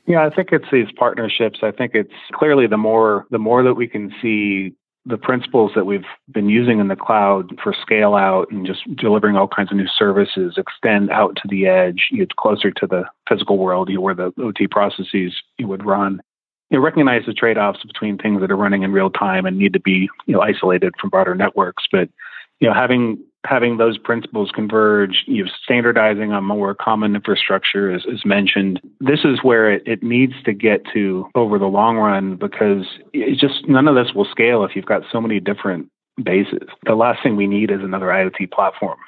Yeah, I think it's these partnerships. I think it's clearly the more the more that we can see the principles that we've been using in the cloud for scale out and just delivering all kinds of new services extend out to the edge, you get closer to the physical world, you know, where the OT processes you would run. You know, recognize the trade-offs between things that are running in real time and need to be you know isolated from broader networks, but you know having having those principles converge, you know, standardizing on more common infrastructure as, mentioned. This is where it, it needs to get to over the long run because it just none of this will scale if you've got so many different bases. The last thing we need is another IoT platform.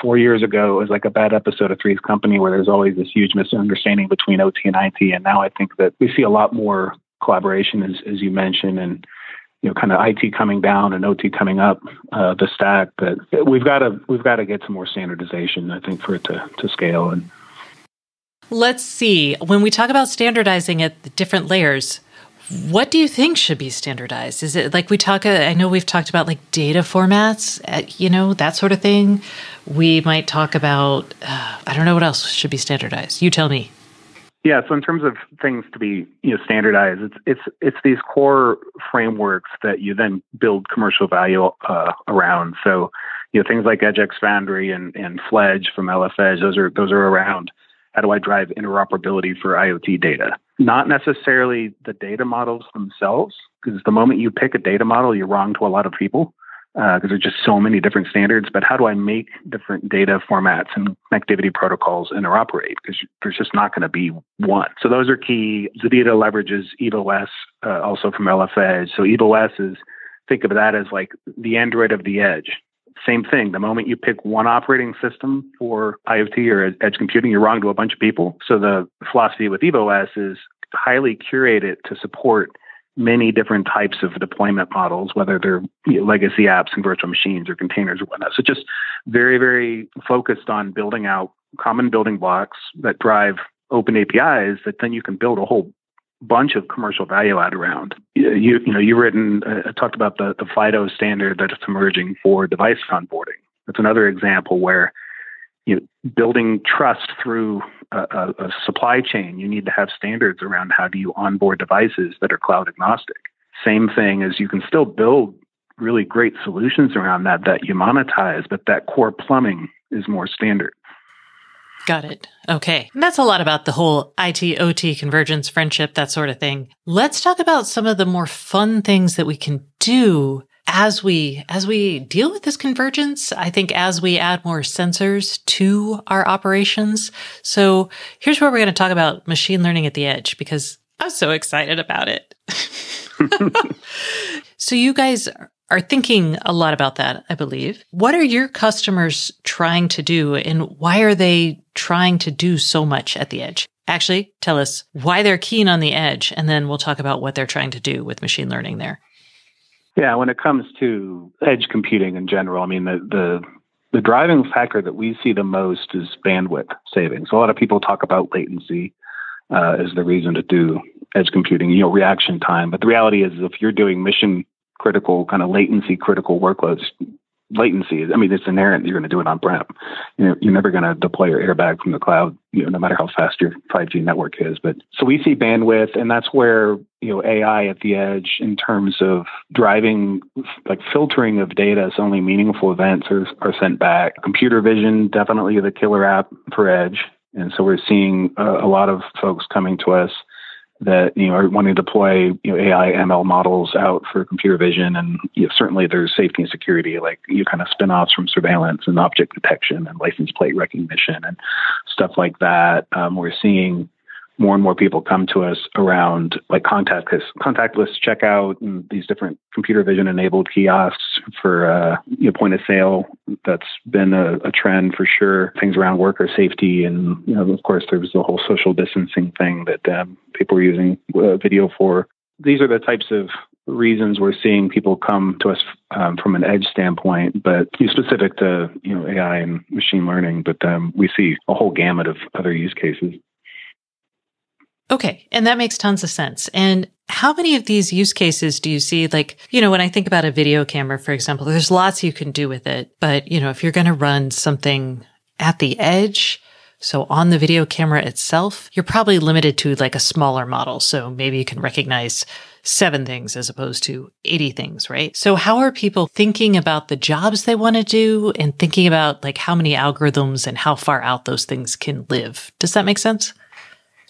Four years ago, it was like a bad episode of Three's Company where there's always this huge misunderstanding between OT and IT. And now I think that we see a lot more collaboration, as, as you mentioned, and you know, kind of IT coming down and OT coming up uh, the stack. But we've got to we've got to get some more standardization, I think, for it to to scale. And let's see when we talk about standardizing at the different layers. What do you think should be standardized? Is it like we talk? I know we've talked about like data formats, uh, you know, that sort of thing. We might talk about, uh, I don't know what else should be standardized. You tell me. Yeah, so in terms of things to be you know standardized, it's it's it's these core frameworks that you then build commercial value uh, around. So you know things like EdgeX Foundry and and Fledge from LF those are those are around. How do I drive interoperability for IoT data? Not necessarily the data models themselves, because the moment you pick a data model, you're wrong to a lot of people uh, there's just so many different standards. But how do I make different data formats and connectivity protocols interoperate? Because there's just not going to be one. So those are key. ZEDEDA leverages EVE-OS uh, also from LF Edge. So EVE-OS is think of that as like the Android of the edge. Same thing. The moment you pick one operating system for IoT or edge computing, you're wrong to a bunch of people. So the philosophy with EVE-OS is highly curated to support many different types of deployment models, whether they're you know, legacy apps and virtual machines or containers or whatnot. So just very, very focused on building out common building blocks that drive open APIs that then you can build a whole bunch of commercial value add around. You, you know, you've written, uh, talked about the, the FIDO standard that's emerging for device onboarding. That's another example where you know, building trust through a, a, supply chain, you need to have standards around how do you onboard devices that are cloud agnostic. Same thing as you can still build really great solutions around that that you monetize, but that core plumbing is more standard. Got it. Okay. And that's a lot about the whole IT OT convergence, friendship, that sort of thing. Let's talk about some of the more fun things that we can do as we as we deal with this convergence i think as we add more sensors to our operations. So here's where we're going to talk about machine learning at the edge because i'm so excited about it. So you guys are thinking a lot about that i believe. What are your customers trying to do and why are they trying to do so much at the edge? Actually tell us why they're keen on the edge and then we'll talk about what they're trying to do with machine learning there yeah, when it comes to edge computing in general, I mean the the the driving factor that we see the most is bandwidth savings. A lot of people talk about latency uh, as the reason to do edge computing, you know, reaction time. But the reality is, if you're doing mission critical, kind of latency critical workloads, latency. I mean, it's inherent. You're going to do it on prem. You know, you're never going to deploy your airbag from the cloud. You know, no matter how fast your 5G network is. But so we see bandwidth, and that's where you know AI at the edge in terms of driving like filtering of data so only meaningful events are, are sent back. Computer vision definitely the killer app for edge. And so we're seeing a lot of folks coming to us that you know are wanting to deploy you know AI ML models out for computer vision, and you know, certainly there's safety and security, like you kind of spin-offs from surveillance and object detection and license plate recognition and stuff like that. Um, we're seeing more and more people come to us around like contactless contactless checkout and these different computer vision enabled kiosks for uh, point of sale. That's been a, a, trend for sure. Things around worker safety and you know of course there's the whole social distancing thing that um, people are using uh, video for. These are the types of reasons we're seeing people come to us um, from an edge standpoint, but specific to you know AI and machine learning. But um, we see a whole gamut of other use cases. Okay. And that makes tons of sense. And how many of these use cases do you see? Like, you know, when I think about a video camera, for example, there's lots you can do with it. But, you know, if you're going to run something at the edge, so on the video camera itself, you're probably limited to like a smaller model. So maybe you can recognize seven things as opposed to 80 things, right? So how are people thinking about the jobs they want to do and thinking about like how many algorithms and how far out those things can live? Does that make sense?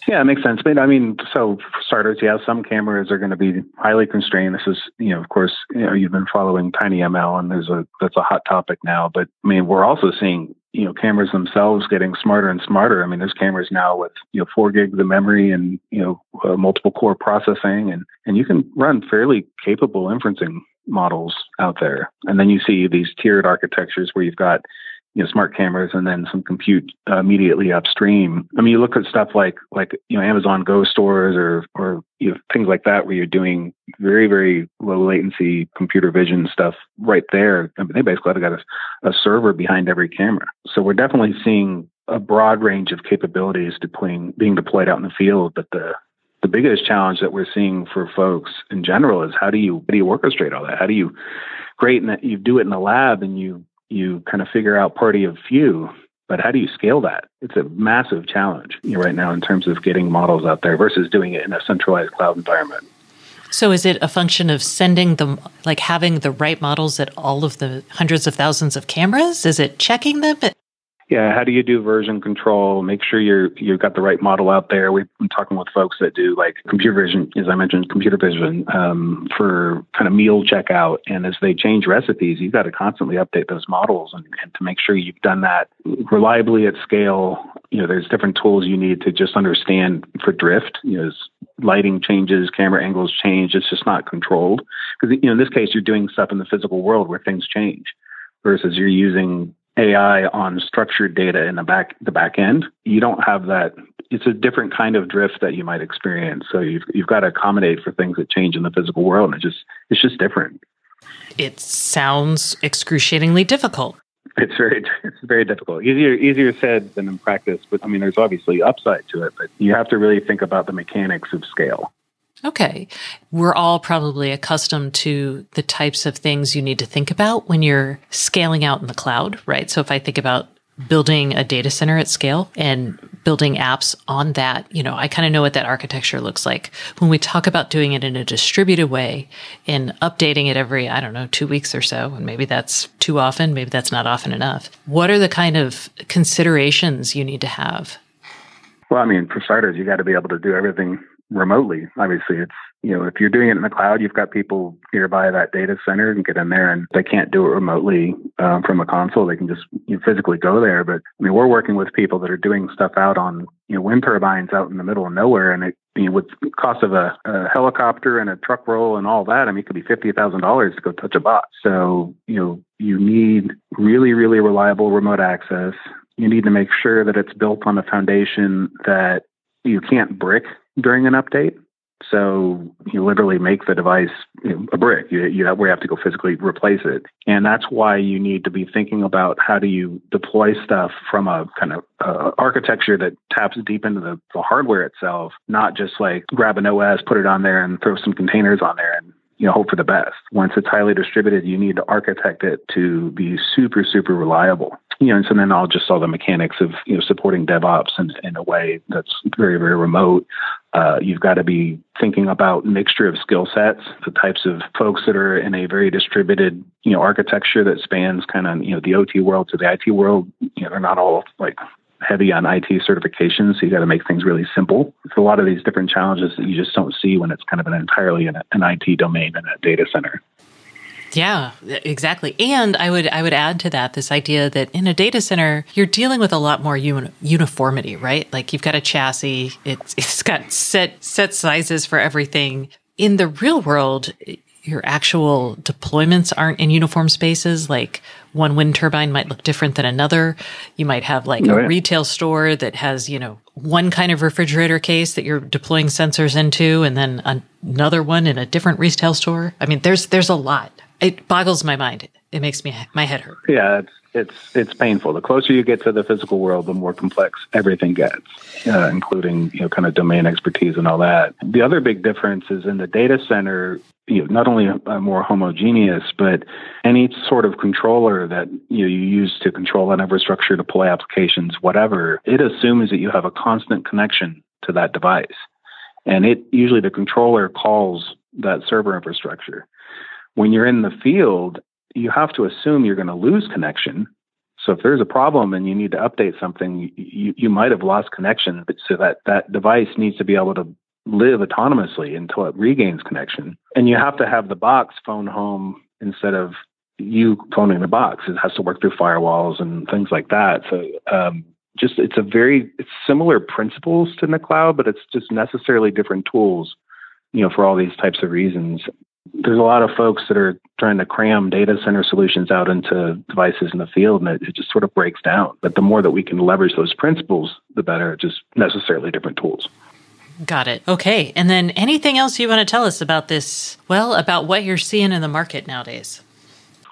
Yeah, it makes sense. But I mean, so for starters, yeah, some cameras are going to be highly constrained. This is, you know, of course, you know, you've been following TinyML, and there's a that's a hot topic now. But I mean, we're also seeing, you know, cameras themselves getting smarter and smarter. I mean, there's cameras now with you know four gigs of memory and you know uh, multiple core processing, and and you can run fairly capable inferencing models out there. And then you see these tiered architectures where you've got you know smart cameras and then some compute uh, immediately upstream. I mean, you look at stuff like like you know Amazon Go stores or or you know, things like that where you're doing very very low latency computer vision stuff right there. I mean, they basically have got a, a server behind every camera. So we're definitely seeing a broad range of capabilities deploying being deployed out in the field, but the the biggest challenge that we're seeing for folks in general is how do you how do you orchestrate all that? How do you great and that you do it in the lab and you you kind of figure out party of few But how do you scale that? It's a massive challenge right now in terms of getting models out there versus doing it in a centralized cloud environment. So is it a function of sending them, like having the right models at all of the hundreds of thousands of cameras? Is it checking them? Yeah, how do you do version control? Make sure you're you've got the right model out there. We've been talking with folks that do like computer vision, as I mentioned, computer vision um, for kind of meal checkout. And as they change recipes, you've got to constantly update those models and, and to make sure you've done that reliably at scale. You know, there's different tools you need to just understand for drift. You know, lighting changes, camera angles change. It's just not controlled because you know in this case you're doing stuff in the physical world where things change versus you're using AI on structured data in the back the back end, you don't have that. It's a different kind of drift that you might experience. So you've you've got to accommodate for things that change in the physical world, and it just it's just different. It sounds excruciatingly difficult. It's very it's very difficult. Easier easier said than in practice, but I mean there's obviously upside to it, but you have to really think about the mechanics of scale. Okay. We're all probably accustomed to the types of things you need to think about when you're scaling out in the cloud, right? So if I think about building a data center at scale and building apps on that, you know, I kind of know what that architecture looks like. When we talk about doing it in a distributed way and updating it every, I don't know, two weeks or so, and maybe that's too often, maybe that's not often enough. What are the kind of considerations you need to have? Well, I mean, for starters, you got to be able to do everything remotely. Obviously, it's you know if you're doing it in the cloud, you've got people nearby that data center and get in there, and they can't do it remotely um, from a console. They can just you know, physically go there. But I mean, we're working with people that are doing stuff out on you know wind turbines out in the middle of nowhere, and it you know, with cost of a, a helicopter and a truck roll and all that, I mean, it could be fifty thousand dollars to go touch a bot. So you know, you need really, really reliable remote access. You need to make sure that it's built on a foundation that you can't brick during an update. So you literally make the device you know, a brick. You, you have, we have to go physically replace it, and that's why you need to be thinking about how do you deploy stuff from a kind of uh, architecture that taps deep into the, the hardware itself, not just like grab an OS, put it on there, and throw some containers on there and you know, hope for the best. Once it's highly distributed, you need to architect it to be super, super reliable. You know, and so then I'll just saw the mechanics of, you know, supporting DevOps in, in a way that's very, very remote. Uh, you've got to be thinking about mixture of skill sets, the types of folks that are in a very distributed, you know, architecture that spans kind of, you know, the OT world to the IT world. You know, they're not all like heavy on IT certifications, so you got to make things really simple. It's a lot of these different challenges that you just don't see when it's kind of an entirely an, an IT domain in a data center. Yeah, exactly. And I would I would add to that this idea that in a data center you're dealing with a lot more uni- uniformity, right? Like you've got a chassis, it's it's got set set sizes for everything. In the real world, your actual deployments aren't in uniform spaces. Like one wind turbine might look different than another. You might have like oh, a yeah. retail store that has, you know, one kind of refrigerator case that you're deploying sensors into and then another one in a different retail store. I mean, there's, there's a lot. It boggles my mind. It makes me, my head hurt. Yeah. It's, it's, it's painful. The closer you get to the physical world, the more complex everything gets, uh, including, you know, kind of domain expertise and all that. The other big difference is in the data center, you know, not only more homogeneous, but any sort of controller that you, know, you use to control an infrastructure, deploy applications, whatever, it assumes that you have a constant connection to that device. And it usually the controller calls that server infrastructure. When you're in the field, you have to assume you're going to lose connection. So if there's a problem and you need to update something, you, you might have lost connection. But so that that device needs to be able to live autonomously until it regains connection. And you have to have the box phone home instead of you phoning the box. It has to work through firewalls and things like that. So um, just it's a very it's similar principles to the cloud, but it's just necessarily different tools, you know, for all these types of reasons. There's a lot of folks that are trying to cram data center solutions out into devices in the field, and it, it just sort of breaks down. But the more that we can leverage those principles, the better. It's just necessarily different tools. Got it. Okay. And then anything else you want to tell us about this? Well, about what you're seeing in the market nowadays?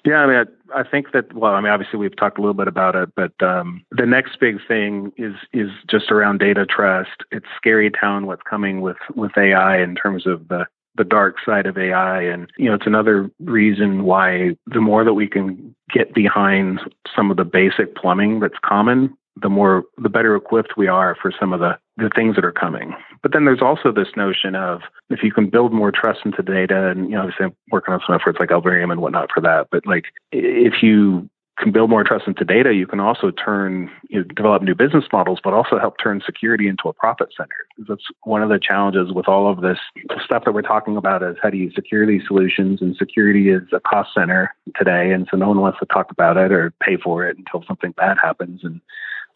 Yeah, I mean, I, I think that. Well, I mean, obviously we've talked a little bit about it, but um, the next big thing is is just around data trust. It's scary town what's coming with with AI in terms of the the dark side of AI. And, you know, it's another reason why the more that we can get behind some of the basic plumbing that's common the more the better equipped we are for some of the the things that are coming. But then there's also this notion of if you can build more trust into data, and you know, obviously I'm working on some efforts like Alvarium and whatnot for that. But like if you can build more trust into data, you can also turn, you know, develop new business models, but also help turn security into a profit center. That's one of the challenges with all of this stuff that we're talking about is how do you secure these solutions? And security is a cost center today. And so no one wants to talk about it or pay for it until something bad happens. And,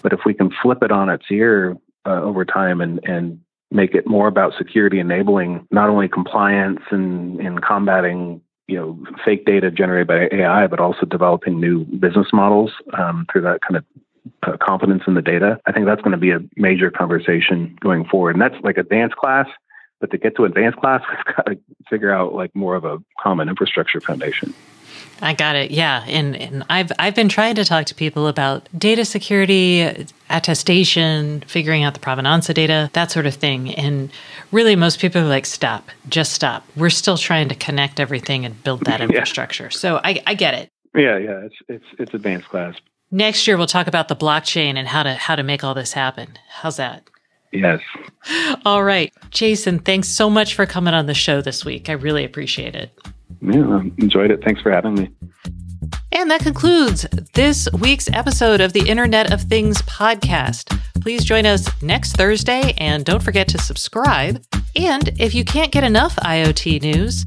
but if we can flip it on its ear uh, over time and, and make it more about security enabling not only compliance and, and combating you know fake data generated by AI, but also developing new business models um, through that kind of confidence in the data. I think that's going to be a major conversation going forward, and that's like advanced class. But to get to advanced class, we've got to figure out like more of a common infrastructure foundation. I got it. Yeah, and and I've I've been trying to talk to people about data security, attestation, figuring out the provenance of data, that sort of thing. And really, most people are like, "Stop, just stop." We're still trying to connect everything and build that infrastructure. yeah. So I, I get it. Yeah, yeah, it's it's it's advanced class. Next year, we'll talk about the blockchain and how to how to make all this happen. How's that? Yes. All right, Jason. Thanks so much for coming on the show this week. I really appreciate it. Yeah, enjoyed it. Thanks for having me. And that concludes this week's episode of the Internet of Things podcast. Please join us next Thursday and don't forget to subscribe. And if you can't get enough IoT news,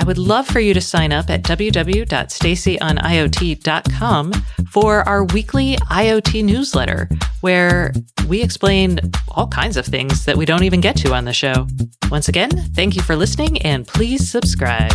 I would love for you to sign up at www.staceyoniot.com for our weekly IoT newsletter, where we explain all kinds of things that we don't even get to on the show. Once again, thank you for listening and please subscribe.